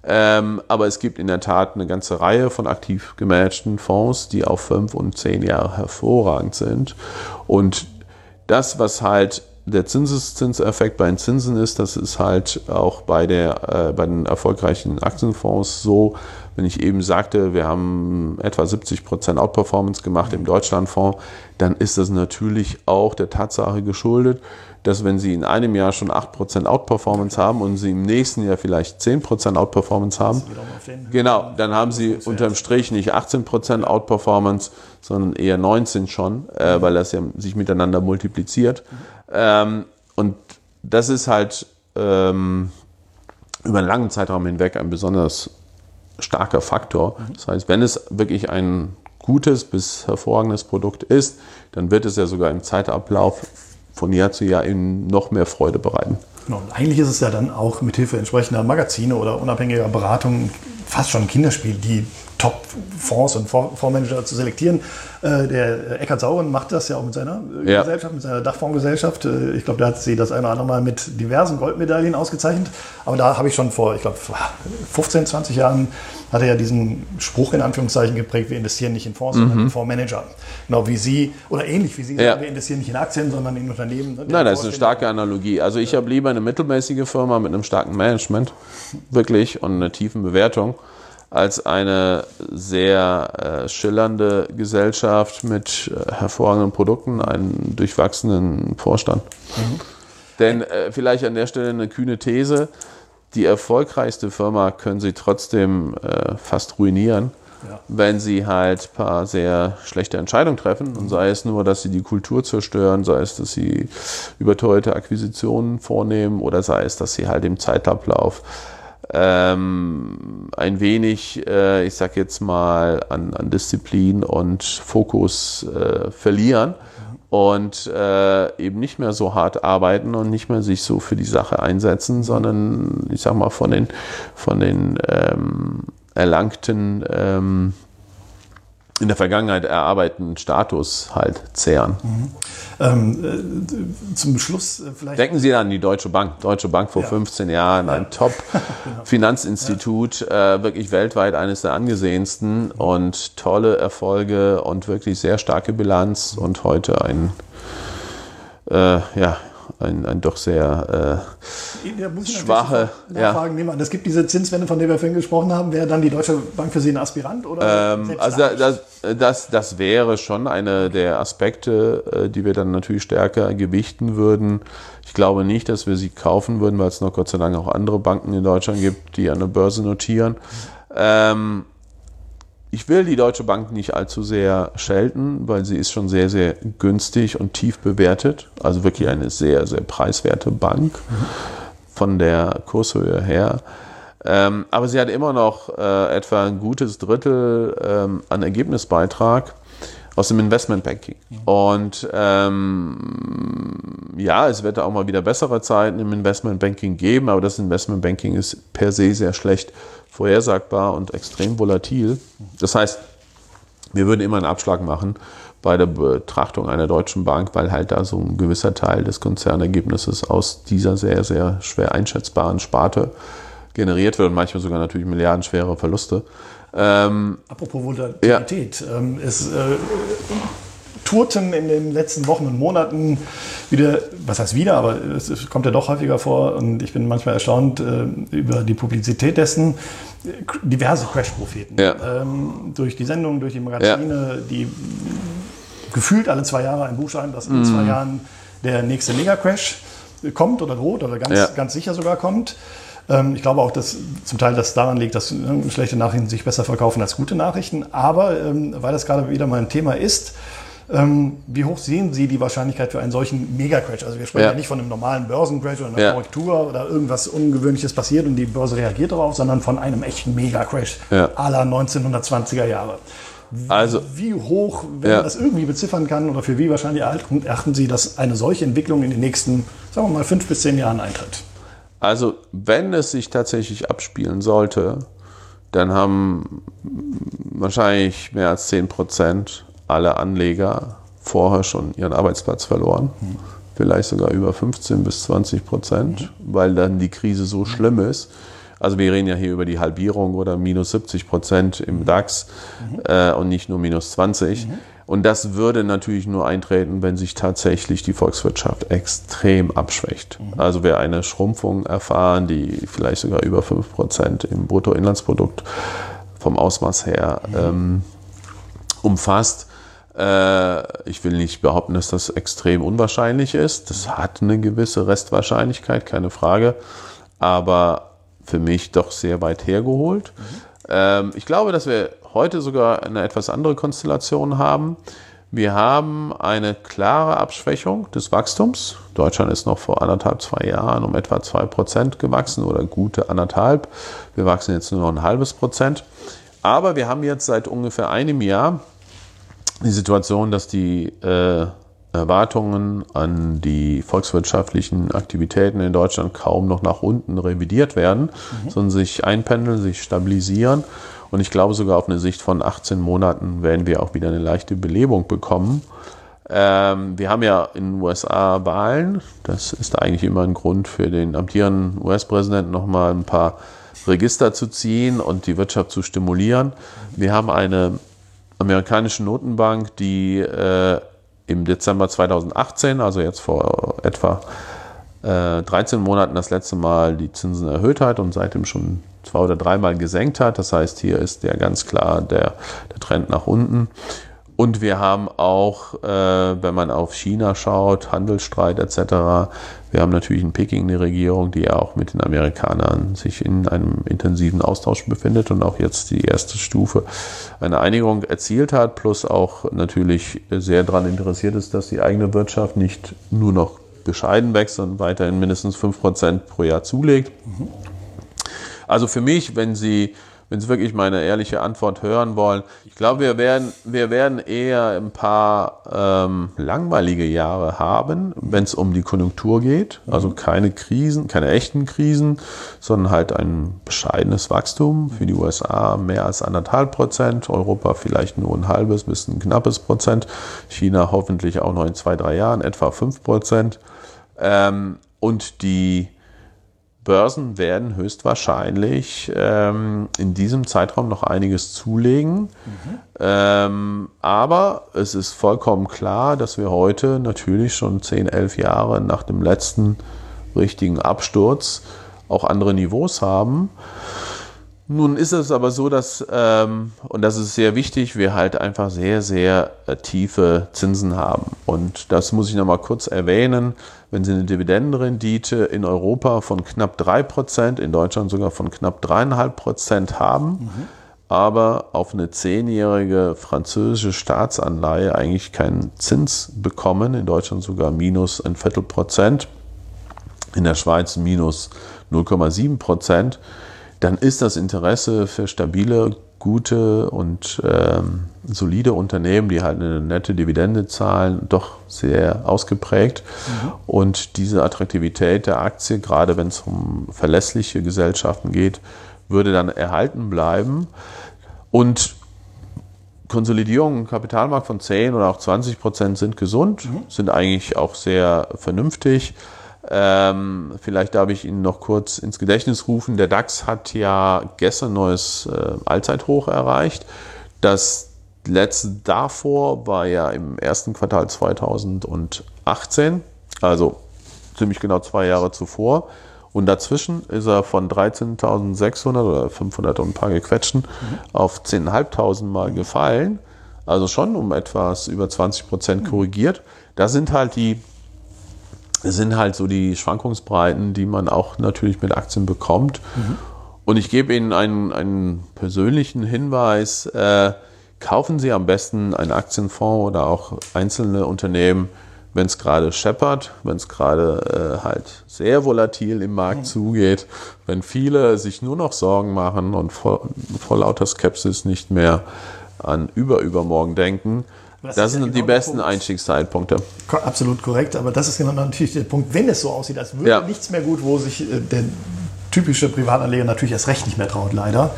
Ähm, aber es gibt in der Tat eine ganze Reihe von aktiv gemanagten Fonds, die auf fünf und zehn Jahre hervorragend sind. Und das, was halt der Zinseszinseffekt bei den Zinsen ist, das ist halt auch bei, der, äh, bei den erfolgreichen Aktienfonds so, wenn ich eben sagte, wir haben etwa 70 Prozent Outperformance gemacht im Deutschlandfonds, dann ist das natürlich auch der Tatsache geschuldet, dass wenn Sie in einem Jahr schon 8% Outperformance haben und Sie im nächsten Jahr vielleicht 10% Outperformance haben, genau, dann haben Sie unterm Strich nicht 18% Outperformance, sondern eher 19 schon, äh, weil das ja sich miteinander multipliziert. Ähm, und das ist halt ähm, über einen langen Zeitraum hinweg ein besonders starker Faktor. Das heißt, wenn es wirklich ein gutes bis hervorragendes Produkt ist, dann wird es ja sogar im Zeitablauf von Jahr zu Jahr eben noch mehr Freude bereiten. Genau. Und eigentlich ist es ja dann auch mit Hilfe entsprechender Magazine oder unabhängiger Beratung fast schon ein Kinderspiel, die Top-Fonds und Fondsmanager zu selektieren. Äh, der Eckhard Sauren macht das ja auch mit seiner äh, ja. Gesellschaft, mit seiner Dachfondsgesellschaft. Äh, ich glaube, da hat sie das eine oder andere Mal mit diversen Goldmedaillen ausgezeichnet. Aber da habe ich schon vor, ich glaube, 15, 20 Jahren hat er ja diesen Spruch in Anführungszeichen geprägt, wir investieren nicht in Fonds, mhm. sondern in Fondsmanager. Genau wie Sie, oder ähnlich wie Sie ja. sagen, wir investieren nicht in Aktien, sondern in Unternehmen. Ne, Nein, das ist eine starke Analogie. Also ich ja. habe lieber eine mittelmäßige Firma mit einem starken Management, wirklich, und einer tiefen Bewertung als eine sehr äh, schillernde Gesellschaft mit äh, hervorragenden Produkten, einen durchwachsenen Vorstand. Mhm. Denn äh, vielleicht an der Stelle eine kühne These, die erfolgreichste Firma können Sie trotzdem äh, fast ruinieren, ja. wenn Sie halt ein paar sehr schlechte Entscheidungen treffen. Und sei es nur, dass Sie die Kultur zerstören, sei es, dass Sie überteuerte Akquisitionen vornehmen oder sei es, dass Sie halt im Zeitablauf ähm, ein wenig, äh, ich sag jetzt mal, an, an Disziplin und Fokus äh, verlieren und äh, eben nicht mehr so hart arbeiten und nicht mehr sich so für die Sache einsetzen, sondern ich sag mal von den, von den ähm, erlangten ähm, in der Vergangenheit erarbeiteten Status halt zehren. Mhm. Ähm, äh, zum Schluss äh, vielleicht. Denken Sie an die Deutsche Bank. Deutsche Bank vor ja. 15 Jahren, ja. ein Top-Finanzinstitut, (laughs) ja. äh, wirklich weltweit eines der angesehensten mhm. und tolle Erfolge und wirklich sehr starke Bilanz und heute ein äh, ja, ein, ein doch sehr äh, schwache. Nachfragen ja. nehmen. Es gibt diese Zinswende, von der wir vorhin gesprochen haben. Wäre dann die Deutsche Bank für Sie ein Aspirant? Oder ähm, also das, das, das wäre schon eine der Aspekte, äh, die wir dann natürlich stärker gewichten würden. Ich glaube nicht, dass wir sie kaufen würden, weil es noch Gott sei Dank auch andere Banken in Deutschland gibt, die an der Börse notieren. Ähm, ich will die Deutsche Bank nicht allzu sehr schelten, weil sie ist schon sehr, sehr günstig und tief bewertet. Also wirklich eine sehr, sehr preiswerte Bank von der Kurshöhe her. Ähm, aber sie hat immer noch äh, etwa ein gutes Drittel ähm, an Ergebnisbeitrag aus dem Investmentbanking. Und ähm, ja, es wird auch mal wieder bessere Zeiten im Investmentbanking geben, aber das Investmentbanking ist per se sehr schlecht vorhersagbar und extrem volatil. Das heißt, wir würden immer einen Abschlag machen bei der Betrachtung einer deutschen Bank, weil halt da so ein gewisser Teil des Konzernergebnisses aus dieser sehr, sehr schwer einschätzbaren Sparte generiert wird und manchmal sogar natürlich milliardenschwere Verluste. Ähm, Apropos Volatilität, ja. ähm, es äh, tourten in den letzten Wochen und Monaten wieder, was heißt wieder, aber es kommt ja doch häufiger vor und ich bin manchmal erstaunt äh, über die Publizität dessen. Diverse Crash-Propheten. Ja. Ähm, durch die Sendungen, durch die Magazine, ja. die gefühlt alle zwei Jahre ein Buch schreiben, dass in mm. zwei Jahren der nächste Mega-Crash kommt oder droht oder ganz, ja. ganz sicher sogar kommt. Ähm, ich glaube auch, dass zum Teil das daran liegt, dass schlechte Nachrichten sich besser verkaufen als gute Nachrichten. Aber ähm, weil das gerade wieder mal ein Thema ist, ähm, wie hoch sehen Sie die Wahrscheinlichkeit für einen solchen Mega-Crash? Also wir sprechen ja. ja nicht von einem normalen Börsencrash oder einer ja. Korrektur oder irgendwas Ungewöhnliches passiert und die Börse reagiert darauf, sondern von einem echten Mega-Crash ja. aller 1920er Jahre. Also, wie hoch, wenn ja. man das irgendwie beziffern kann, oder für wie wahrscheinlich erachten Sie, dass eine solche Entwicklung in den nächsten, sagen wir mal, fünf bis zehn Jahren eintritt? Also, wenn es sich tatsächlich abspielen sollte, dann haben wahrscheinlich mehr als 10 Prozent aller Anleger vorher schon ihren Arbeitsplatz verloren. Mhm. Vielleicht sogar über 15 bis 20 Prozent, mhm. weil dann die Krise so schlimm ist. Also wir reden ja hier über die Halbierung oder minus 70 Prozent im DAX äh, und nicht nur minus 20. Mhm. Und das würde natürlich nur eintreten, wenn sich tatsächlich die Volkswirtschaft extrem abschwächt. Also wir eine Schrumpfung erfahren, die vielleicht sogar über 5 Prozent im Bruttoinlandsprodukt vom Ausmaß her ähm, umfasst. Äh, ich will nicht behaupten, dass das extrem unwahrscheinlich ist. Das hat eine gewisse Restwahrscheinlichkeit, keine Frage. Aber für mich doch sehr weit hergeholt. Mhm. Ich glaube, dass wir heute sogar eine etwas andere Konstellation haben. Wir haben eine klare Abschwächung des Wachstums. Deutschland ist noch vor anderthalb, zwei Jahren um etwa zwei Prozent gewachsen oder gute anderthalb. Wir wachsen jetzt nur noch ein halbes Prozent. Aber wir haben jetzt seit ungefähr einem Jahr die Situation, dass die äh, Erwartungen an die volkswirtschaftlichen Aktivitäten in Deutschland kaum noch nach unten revidiert werden, mhm. sondern sich einpendeln, sich stabilisieren. Und ich glaube, sogar auf eine Sicht von 18 Monaten werden wir auch wieder eine leichte Belebung bekommen. Ähm, wir haben ja in den USA Wahlen. Das ist eigentlich immer ein Grund für den amtierenden US-Präsidenten, nochmal ein paar Register zu ziehen und die Wirtschaft zu stimulieren. Wir haben eine amerikanische Notenbank, die äh, im Dezember 2018, also jetzt vor etwa äh, 13 Monaten das letzte Mal die Zinsen erhöht hat und seitdem schon zwei oder dreimal gesenkt hat. Das heißt, hier ist ja ganz klar der, der Trend nach unten. Und wir haben auch, äh, wenn man auf China schaut, Handelsstreit etc., wir haben natürlich in Peking eine Regierung, die ja auch mit den Amerikanern sich in einem intensiven Austausch befindet und auch jetzt die erste Stufe eine Einigung erzielt hat, plus auch natürlich sehr daran interessiert ist, dass die eigene Wirtschaft nicht nur noch bescheiden wächst, sondern weiterhin mindestens 5% pro Jahr zulegt. Mhm. Also für mich, wenn Sie wenn Sie wirklich meine ehrliche Antwort hören wollen. Ich glaube, wir werden, wir werden eher ein paar ähm, langweilige Jahre haben, wenn es um die Konjunktur geht. Also keine Krisen, keine echten Krisen, sondern halt ein bescheidenes Wachstum. Für die USA mehr als anderthalb Prozent, Europa vielleicht nur ein halbes bis ein knappes Prozent, China hoffentlich auch noch in zwei, drei Jahren etwa fünf Prozent. Ähm, und die Börsen werden höchstwahrscheinlich ähm, in diesem Zeitraum noch einiges zulegen. Mhm. Ähm, aber es ist vollkommen klar, dass wir heute natürlich schon 10, 11 Jahre nach dem letzten richtigen Absturz auch andere Niveaus haben. Nun ist es aber so, dass, ähm, und das ist sehr wichtig, wir halt einfach sehr, sehr äh, tiefe Zinsen haben. Und das muss ich nochmal kurz erwähnen. Wenn Sie eine Dividendenrendite in Europa von knapp 3%, in Deutschland sogar von knapp 3,5% haben, mhm. aber auf eine zehnjährige französische Staatsanleihe eigentlich keinen Zins bekommen, in Deutschland sogar minus ein Viertel Prozent, in der Schweiz minus 0,7 Prozent, dann ist das Interesse für stabile, gute und ähm, solide Unternehmen, die halt eine nette Dividende zahlen, doch sehr ausgeprägt. Mhm. Und diese Attraktivität der Aktie, gerade wenn es um verlässliche Gesellschaften geht, würde dann erhalten bleiben. Und Konsolidierung im Kapitalmarkt von 10 oder auch 20 Prozent sind gesund, mhm. sind eigentlich auch sehr vernünftig. Ähm, vielleicht darf ich Ihnen noch kurz ins Gedächtnis rufen. Der DAX hat ja gestern neues äh, Allzeithoch erreicht. Das letzte davor war ja im ersten Quartal 2018, also ziemlich genau zwei Jahre zuvor. Und dazwischen ist er von 13.600 oder 500 und ein paar gequetschten mhm. auf 10.500 Mal gefallen. Also schon um etwas über 20 Prozent korrigiert. Das sind halt die sind halt so die Schwankungsbreiten, die man auch natürlich mit Aktien bekommt. Mhm. Und ich gebe Ihnen einen, einen persönlichen Hinweis. Äh, kaufen Sie am besten einen Aktienfonds oder auch einzelne Unternehmen, wenn es gerade scheppert, wenn es gerade äh, halt sehr volatil im Markt mhm. zugeht, wenn viele sich nur noch Sorgen machen und vor, vor lauter Skepsis nicht mehr an überübermorgen denken, Das das, ist ja sind genau die besten Punkt. Einstiegszeitpunkte. Absolut korrekt, aber das ist genau natürlich der Punkt, wenn es so aussieht, als würde Ja. nichts mehr gut, wo sich äh, der typische Privatanleger natürlich erst recht nicht mehr traut, leider.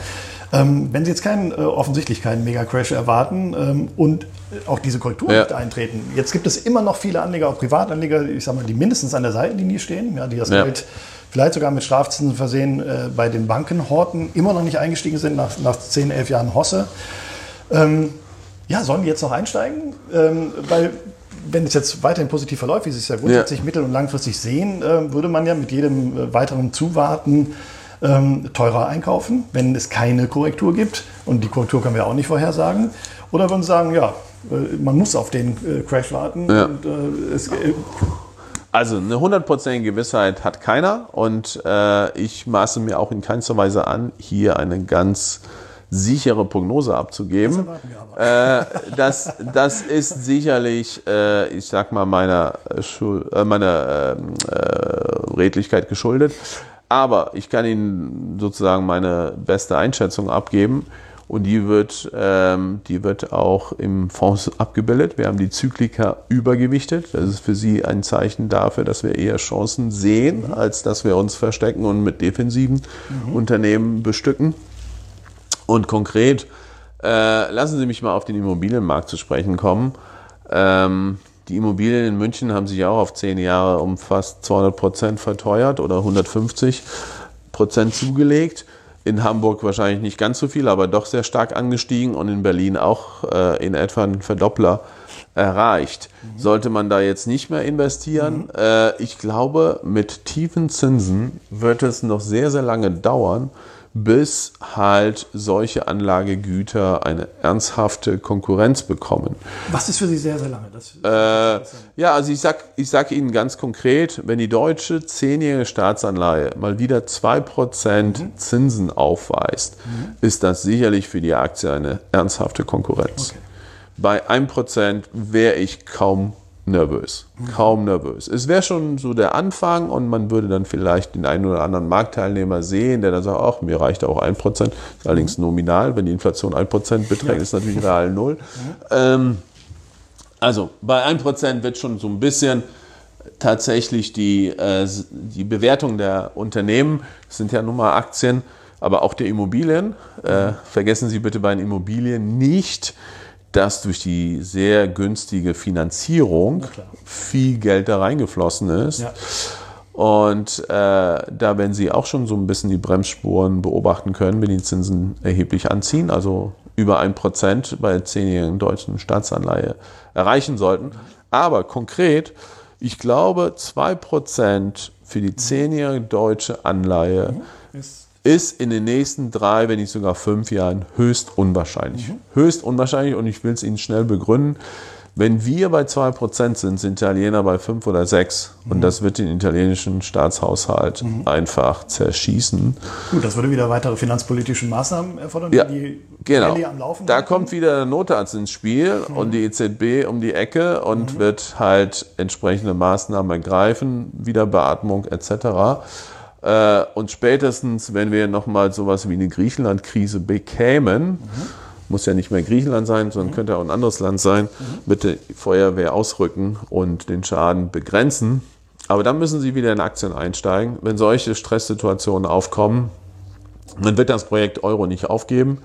Ähm, wenn Sie jetzt keinen, äh, offensichtlich keinen Mega-Crash erwarten ähm, und äh, auch diese Korrektur Ja. nicht eintreten, jetzt gibt es immer noch viele Anleger, auch Privatanleger, ich sag mal, die mindestens an der Seitenlinie stehen, ja, die das Ja. Geld vielleicht sogar mit Strafzinsen versehen äh, bei den Banken horten, immer noch nicht eingestiegen sind nach, nach 10, 11 Jahren Hosse. Ja, sollen die jetzt noch einsteigen? Ähm, weil, wenn es jetzt weiterhin positiv verläuft, wie Sie es ja grundsätzlich mittel- und langfristig sehen, ähm, würde man ja mit jedem äh, weiteren Zuwarten ähm, teurer einkaufen, wenn es keine Korrektur gibt. Und die Korrektur können wir auch nicht vorhersagen. Oder würden Sie sagen, ja, äh, man muss auf den äh, Crash warten. Ja. Und, äh, es, äh, Also eine hundertprozentige Gewissheit hat keiner und äh, ich maße mir auch in keinster Weise an, hier eine ganz sichere Prognose abzugeben. wir Äh, das, das ist sicherlich, äh, ich sag mal, meiner, Schul äh, meiner ähm, äh, Redlichkeit geschuldet. Aber ich kann Ihnen sozusagen meine beste Einschätzung abgeben. Und die wird, ähm, die wird auch im Fonds abgebildet. Wir haben die Zyklika übergewichtet. Das ist für Sie ein Zeichen dafür, dass wir eher Chancen sehen, als dass wir uns verstecken und mit defensiven Unternehmen bestücken. Und konkret, äh, lassen Sie mich mal auf den Immobilienmarkt zu sprechen kommen. Ähm, die Immobilien in München haben sich auch auf zehn Jahre um fast 200 Prozent verteuert oder 150 Prozent zugelegt. In Hamburg wahrscheinlich nicht ganz so viel, aber doch sehr stark angestiegen und in Berlin auch äh, in etwa einen Verdoppler erreicht. Sollte man da jetzt nicht mehr investieren? Äh, ich glaube, mit tiefen Zinsen wird es noch sehr, sehr lange dauern, bis halt solche Anlagegüter eine ernsthafte Konkurrenz bekommen. was ist für Sie sehr, sehr lange? Das, Äh, ja, also ich sag, ich sag Ihnen ganz konkret, wenn die deutsche zehnjährige Staatsanleihe mal wieder 2% Zinsen aufweist, ist das sicherlich für die Aktie eine ernsthafte Konkurrenz. Bei 1% wäre ich kaum nervös. Kaum nervös. Es wäre schon so der Anfang und man würde dann vielleicht den einen oder anderen Marktteilnehmer sehen, der dann sagt, ach, mir reicht auch 1%. Ist allerdings nominal, wenn die Inflation 1% beträgt, ist natürlich real null. Ähm, also bei 1% wird schon so ein bisschen tatsächlich die, äh, die Bewertung der Unternehmen, das sind ja nun mal Aktien, aber auch der Immobilien. Äh, vergessen Sie bitte bei den Immobilien nicht, dass durch die sehr günstige Finanzierung viel Geld da reingeflossen ist. Ja. Und äh, da werden Sie auch schon so ein bisschen die Bremsspuren beobachten können, wenn die Zinsen erheblich anziehen, also über 1% bei der zehnjährigen deutschen Staatsanleihe erreichen sollten. Aber konkret, ich glaube, 2% für die zehnjährige deutsche Anleihe ist, ist in den nächsten drei, wenn nicht sogar fünf Jahren höchst unwahrscheinlich. Höchst unwahrscheinlich und ich will es Ihnen schnell begründen. Wenn wir bei 2% sind, sind Italiener bei 5 oder 6 und das wird den italienischen Staatshaushalt einfach zerschießen. gut, das würde wieder weitere finanzpolitische Maßnahmen erfordern, Ja, die Genau. Rallye am Laufen Da kommt wieder der Notarzt ins Spiel Mhm. und die EZB um die Ecke und wird halt entsprechende Maßnahmen ergreifen, Wiederbeatmung etc. Äh, Und spätestens, wenn wir nochmal sowas wie eine Griechenland-Krise bekämen, Mhm. muss ja nicht mehr Griechenland sein, sondern könnte auch ein anderes Land sein, bitte Feuerwehr ausrücken und den Schaden begrenzen. Aber dann müssen Sie wieder in Aktien einsteigen. Wenn solche Stresssituationen aufkommen, man wird das Projekt Euro nicht aufgeben.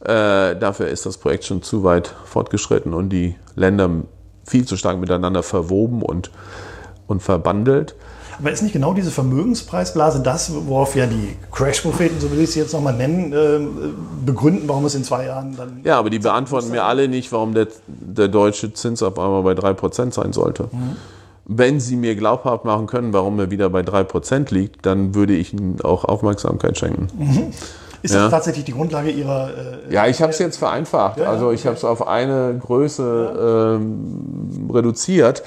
Äh, dafür ist das Projekt schon zu weit fortgeschritten und die Länder viel zu stark miteinander verwoben und, und verbandelt. Aber ist nicht genau diese Vermögenspreisblase das, worauf ja die Crash-Propheten, so will ich sie jetzt nochmal nennen, äh, begründen, warum es in zwei Jahren dann. Ja, aber die beantworten mir alle nicht, warum der, der deutsche Zins auf einmal bei 3% sein sollte. Wenn sie mir glaubhaft machen können, warum er wieder bei 3% liegt, dann würde ich ihnen auch Aufmerksamkeit schenken. Ist Ja. das tatsächlich die Grundlage ihrer. Äh, Ja, ich habe es jetzt vereinfacht. ja, also ich habe es auf eine Größe ähm, reduziert.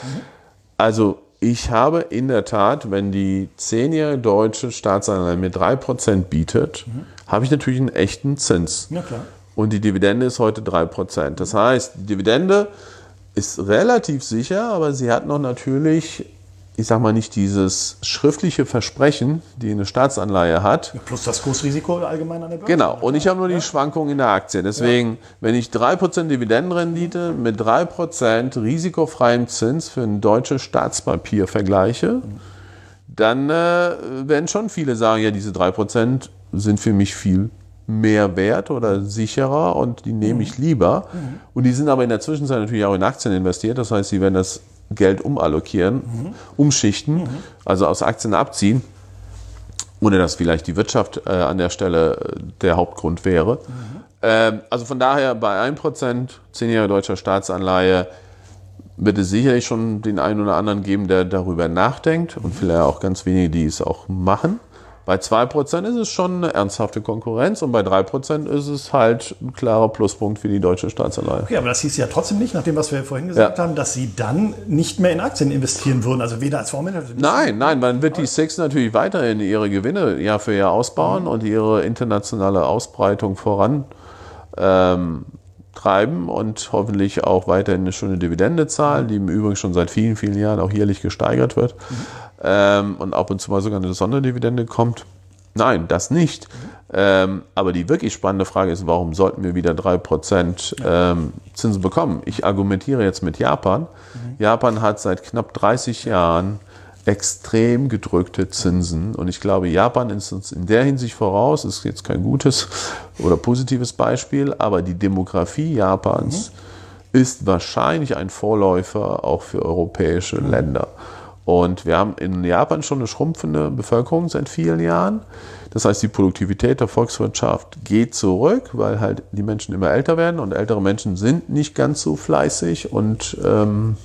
Also ich habe in der Tat, wenn die zehnjährige deutsche Staatsanleihe mir 3% bietet, habe ich natürlich einen echten Zins. Ja, klar. Und die Dividende ist heute 3%. Das heißt, die Dividende ist relativ sicher, aber sie hat noch natürlich ich sag mal, nicht dieses schriftliche Versprechen, die eine Staatsanleihe hat. Plus das Kursrisiko allgemein an der Börse. Genau, und ich habe nur die Schwankungen in der Aktie. Deswegen, ja. wenn ich 3% Dividendenrendite mit 3% risikofreiem Zins für ein deutsches Staatspapier vergleiche, dann äh, werden schon viele sagen, ja, diese 3% sind für mich viel mehr wert oder sicherer und die nehme ich lieber. Mhm. Und die sind aber in der Zwischenzeit natürlich auch in Aktien investiert. Das heißt, sie werden das Geld umallokieren, mhm. umschichten, mhm. also aus Aktien abziehen, ohne dass vielleicht die Wirtschaft äh, an der Stelle äh, der Hauptgrund wäre. Ähm, also von daher bei 1%, 10 Jahre deutscher Staatsanleihe, wird es sicherlich schon den einen oder anderen geben, der darüber nachdenkt und vielleicht auch ganz wenige, die es auch machen. Bei 2% ist es schon eine ernsthafte Konkurrenz und bei 3% ist es halt ein klarer Pluspunkt für die deutsche Staatsanleihe. Okay, aber das hieß ja trotzdem nicht, nach dem, was wir vorhin gesagt ja. haben, dass Sie dann nicht mehr in Aktien investieren würden, also weder als Fondsmanager. Nein, nein, man wird die Six natürlich weiterhin ihre Gewinne Jahr für Jahr ausbauen mhm. und ihre internationale Ausbreitung voran ähm, treiben und hoffentlich auch weiterhin eine schöne Dividende zahlen, die im Übrigen schon seit vielen, vielen Jahren auch jährlich gesteigert wird. Mhm ähm, und ab und zu mal sogar eine Sonderdividende kommt. Nein, das nicht. Ähm, aber die wirklich spannende Frage ist, warum sollten wir wieder 3% ähm, Zinsen bekommen? Ich argumentiere jetzt mit Japan. Mhm. Japan hat seit knapp 30 Jahren extrem gedrückte Zinsen. Und ich glaube, Japan ist uns in der Hinsicht voraus, ist jetzt kein gutes oder positives Beispiel, aber die Demografie Japans mhm. ist wahrscheinlich ein Vorläufer auch für europäische mhm. Länder. Und wir haben in Japan schon eine schrumpfende Bevölkerung seit vielen Jahren. Das heißt, die Produktivität der Volkswirtschaft geht zurück, weil halt die Menschen immer älter werden und ältere Menschen sind nicht ganz so fleißig und, ähm,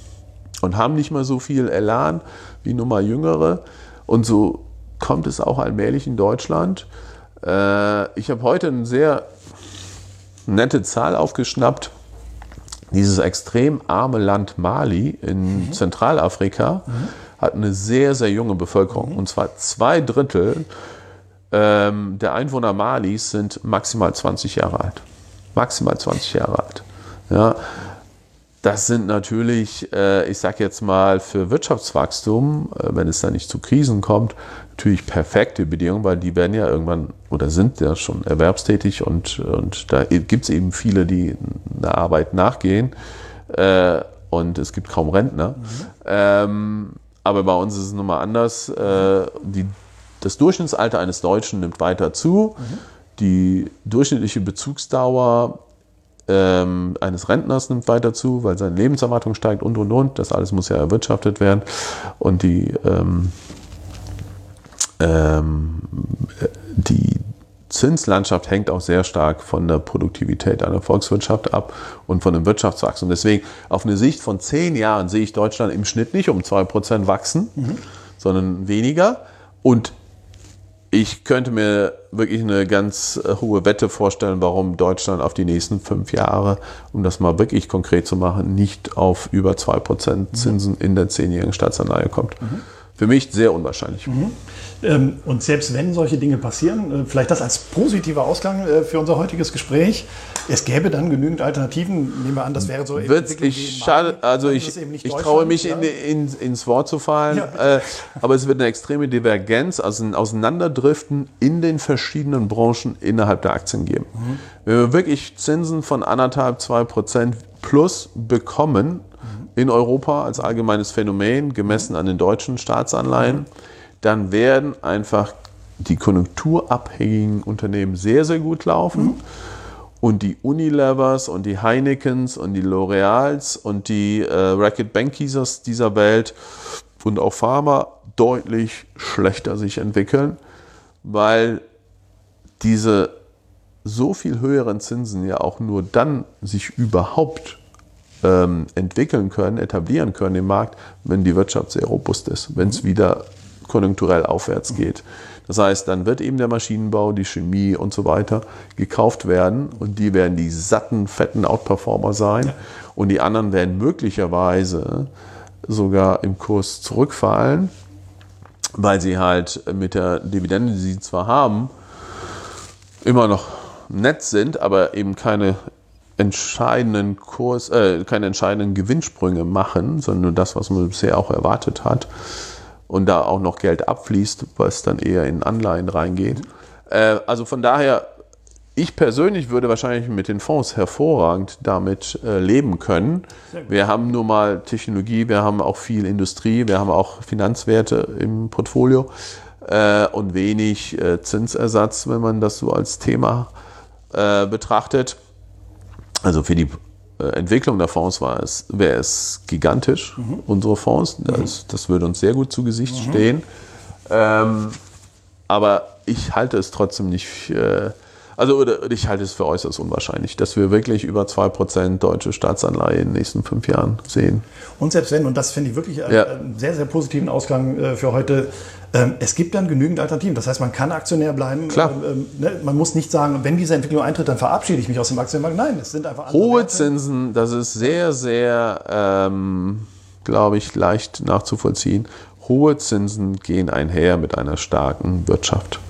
und haben nicht mehr so viel Elan wie nun mal jüngere. Und so kommt es auch allmählich in Deutschland. Äh, ich habe heute eine sehr nette Zahl aufgeschnappt. Dieses extrem arme Land Mali in mhm. Zentralafrika. Mhm hat eine sehr, sehr junge Bevölkerung. Mhm. Und zwar zwei Drittel ähm, der Einwohner Malis sind maximal 20 Jahre alt. Maximal 20 Jahre alt. Ja, das sind natürlich, äh, ich sage jetzt mal, für Wirtschaftswachstum, äh, wenn es da nicht zu Krisen kommt, natürlich perfekte Bedingungen, weil die werden ja irgendwann oder sind ja schon erwerbstätig und, und da gibt es eben viele, die einer Arbeit nachgehen äh, und es gibt kaum Rentner. Mhm. Ähm, aber bei uns ist es nun mal anders. Äh, die, das Durchschnittsalter eines Deutschen nimmt weiter zu. Mhm. Die durchschnittliche Bezugsdauer ähm, eines Rentners nimmt weiter zu, weil seine Lebenserwartung steigt und und und. Das alles muss ja erwirtschaftet werden. Und die, ähm, ähm, die Zinslandschaft hängt auch sehr stark von der Produktivität einer Volkswirtschaft ab und von dem Wirtschaftswachstum. Deswegen auf eine Sicht von zehn Jahren sehe ich Deutschland im Schnitt nicht um zwei Prozent wachsen, mhm. sondern weniger. Und ich könnte mir wirklich eine ganz hohe Wette vorstellen, warum Deutschland auf die nächsten fünf Jahre, um das mal wirklich konkret zu machen, nicht auf über zwei Prozent mhm. Zinsen in der zehnjährigen Staatsanleihe kommt. Mhm. Für mich sehr unwahrscheinlich. Mhm. Ähm, und selbst wenn solche Dinge passieren, äh, vielleicht das als positiver Ausgang äh, für unser heutiges Gespräch, es gäbe dann genügend Alternativen. Nehmen wir an, das wäre so. Wird ich schade, also ich, ich traue mich ja. in, in, ins Wort zu fallen, ja. äh, aber es wird eine extreme Divergenz, also ein Auseinanderdriften in den verschiedenen Branchen innerhalb der Aktien geben. Mhm. Wenn wir wirklich Zinsen von anderthalb, zwei Prozent plus bekommen. In Europa als allgemeines Phänomen, gemessen an den deutschen Staatsanleihen, dann werden einfach die konjunkturabhängigen Unternehmen sehr, sehr gut laufen. Und die Unilevers und die Heinekens und die L'Oreals und die äh, Racket Bankisers dieser Welt und auch Pharma deutlich schlechter sich entwickeln, weil diese so viel höheren Zinsen ja auch nur dann sich überhaupt ähm, entwickeln können, etablieren können im Markt, wenn die Wirtschaft sehr robust ist, wenn es mhm. wieder konjunkturell aufwärts geht. Das heißt, dann wird eben der Maschinenbau, die Chemie und so weiter gekauft werden und die werden die satten, fetten Outperformer sein ja. und die anderen werden möglicherweise sogar im Kurs zurückfallen, weil sie halt mit der Dividende, die sie zwar haben, immer noch nett sind, aber eben keine entscheidenden Kurs, äh, keine entscheidenden Gewinnsprünge machen, sondern nur das, was man bisher auch erwartet hat. und da auch noch Geld abfließt, was dann eher in Anleihen reingeht. Äh, also von daher, ich persönlich würde wahrscheinlich mit den Fonds hervorragend damit äh, leben können. Wir haben nur mal Technologie, wir haben auch viel Industrie, wir haben auch Finanzwerte im Portfolio äh, und wenig äh, Zinsersatz, wenn man das so als Thema äh, betrachtet. Also für die äh, Entwicklung der Fonds war es, wäre es gigantisch, mhm. unsere Fonds. Das, das, würde uns sehr gut zu Gesicht mhm. stehen. Ähm, aber ich halte es trotzdem nicht, äh, also oder, ich halte es für äußerst unwahrscheinlich, dass wir wirklich über 2% deutsche Staatsanleihe in den nächsten fünf Jahren sehen. Und selbst wenn, und das finde ich wirklich einen, ja. einen sehr, sehr positiven Ausgang äh, für heute, ähm, es gibt dann genügend Alternativen. Das heißt, man kann Aktionär bleiben. Klar. Ähm, ne? Man muss nicht sagen, wenn diese Entwicklung eintritt, dann verabschiede ich mich aus dem Aktienmarkt. Nein, es sind einfach Hohe Werte. Zinsen, das ist sehr, sehr, ähm, glaube ich, leicht nachzuvollziehen. Hohe Zinsen gehen einher mit einer starken Wirtschaft.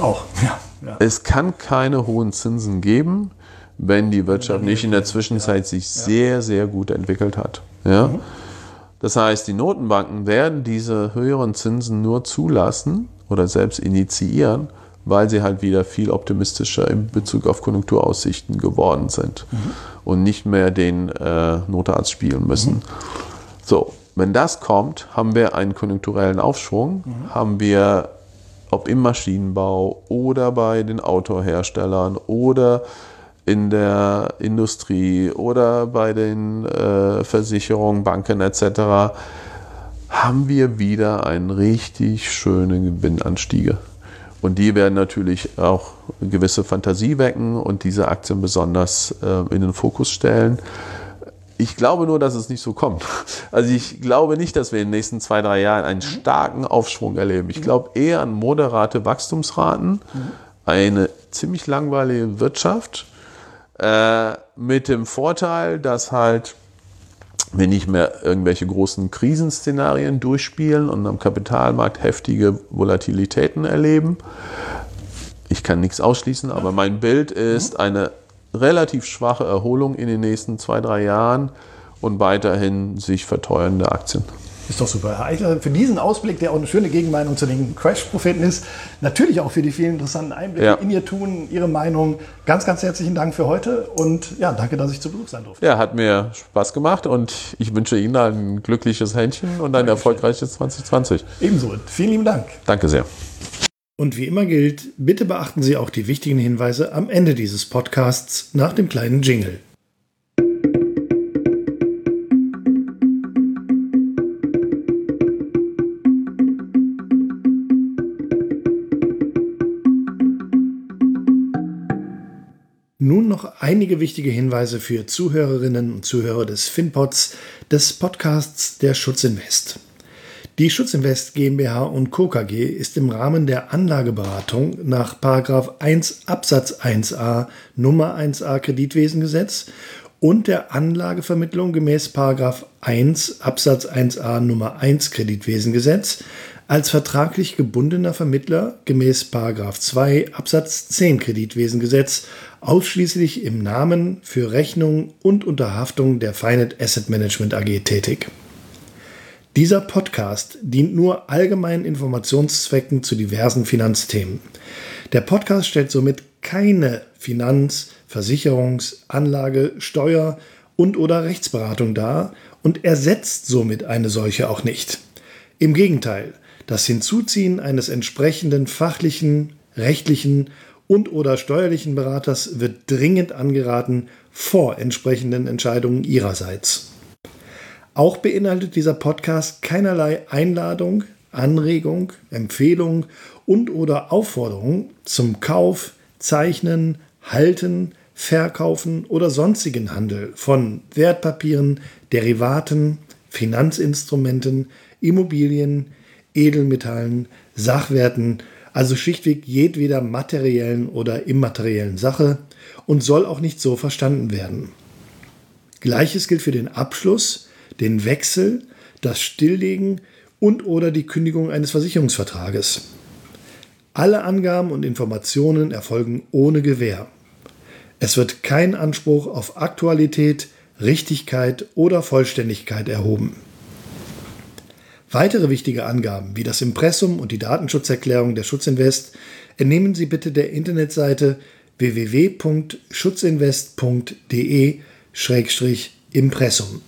Auch, ja. Ja. Es kann keine hohen Zinsen geben, wenn die Wirtschaft nicht in der Zwischenzeit sich sehr, sehr gut entwickelt hat. Ja? Mhm. Das heißt, die Notenbanken werden diese höheren Zinsen nur zulassen oder selbst initiieren, weil sie halt wieder viel optimistischer in Bezug auf Konjunkturaussichten geworden sind mhm. und nicht mehr den äh, Notarzt spielen müssen. Mhm. So, wenn das kommt, haben wir einen konjunkturellen Aufschwung, mhm. haben wir, ob im Maschinenbau oder bei den Autoherstellern oder in der Industrie oder bei den äh, Versicherungen, Banken etc. haben wir wieder einen richtig schönen Gewinnanstiege. Und die werden natürlich auch gewisse Fantasie wecken und diese Aktien besonders äh, in den Fokus stellen. Ich glaube nur, dass es nicht so kommt. (laughs) Also ich glaube nicht, dass wir in den nächsten zwei, drei Jahren einen starken Aufschwung erleben. Ich glaube eher an moderate Wachstumsraten, eine ziemlich langweilige Wirtschaft äh, mit dem Vorteil, dass halt wir nicht mehr irgendwelche großen Krisenszenarien durchspielen und am Kapitalmarkt heftige Volatilitäten erleben. Ich kann nichts ausschließen, aber mein Bild ist eine relativ schwache Erholung in den nächsten zwei, drei Jahren und weiterhin sich verteuernde Aktien. Ist doch super. Herr Eichler, für diesen Ausblick, der auch eine schöne Gegenmeinung zu den Crash-Propheten ist, natürlich auch für die vielen interessanten Einblicke ja. in Ihr Tun, Ihre Meinung. Ganz, ganz herzlichen Dank für heute und ja, danke, dass ich zu Besuch sein durfte. Ja, hat mir Spaß gemacht und ich wünsche Ihnen ein glückliches Händchen und ein Dankeschön. erfolgreiches 2020. Ebenso. Vielen lieben Dank. Danke sehr. Und wie immer gilt, bitte beachten Sie auch die wichtigen Hinweise am Ende dieses Podcasts nach dem kleinen Jingle. Nun noch einige wichtige Hinweise für Zuhörerinnen und Zuhörer des FinPods, des Podcasts der Schutzinvest. Die Schutzinvest GmbH und Co. KG ist im Rahmen der Anlageberatung nach 1 Absatz 1a Nummer 1a Kreditwesengesetz und der Anlagevermittlung gemäß 1 Absatz 1a Nummer 1 Kreditwesengesetz als vertraglich gebundener Vermittler gemäß 2 Absatz 10 Kreditwesengesetz ausschließlich im Namen für Rechnung und unter Haftung der Finet Asset Management AG tätig. Dieser Podcast dient nur allgemeinen Informationszwecken zu diversen Finanzthemen. Der Podcast stellt somit keine Finanz-, Versicherungs-, Anlage-, Steuer- und/oder Rechtsberatung dar und ersetzt somit eine solche auch nicht. Im Gegenteil, das Hinzuziehen eines entsprechenden fachlichen, rechtlichen und/oder steuerlichen Beraters wird dringend angeraten vor entsprechenden Entscheidungen Ihrerseits. Auch beinhaltet dieser Podcast keinerlei Einladung, Anregung, Empfehlung und/oder Aufforderung zum Kauf, Zeichnen, Halten, Verkaufen oder sonstigen Handel von Wertpapieren, Derivaten, Finanzinstrumenten, Immobilien, Edelmetallen, Sachwerten also schlichtweg jedweder materiellen oder immateriellen Sache und soll auch nicht so verstanden werden. Gleiches gilt für den Abschluss, den Wechsel, das Stilllegen und oder die Kündigung eines Versicherungsvertrages. Alle Angaben und Informationen erfolgen ohne Gewähr. Es wird kein Anspruch auf Aktualität, Richtigkeit oder Vollständigkeit erhoben. Weitere wichtige Angaben wie das Impressum und die Datenschutzerklärung der Schutzinvest entnehmen Sie bitte der Internetseite www.schutzinvest.de-impressum.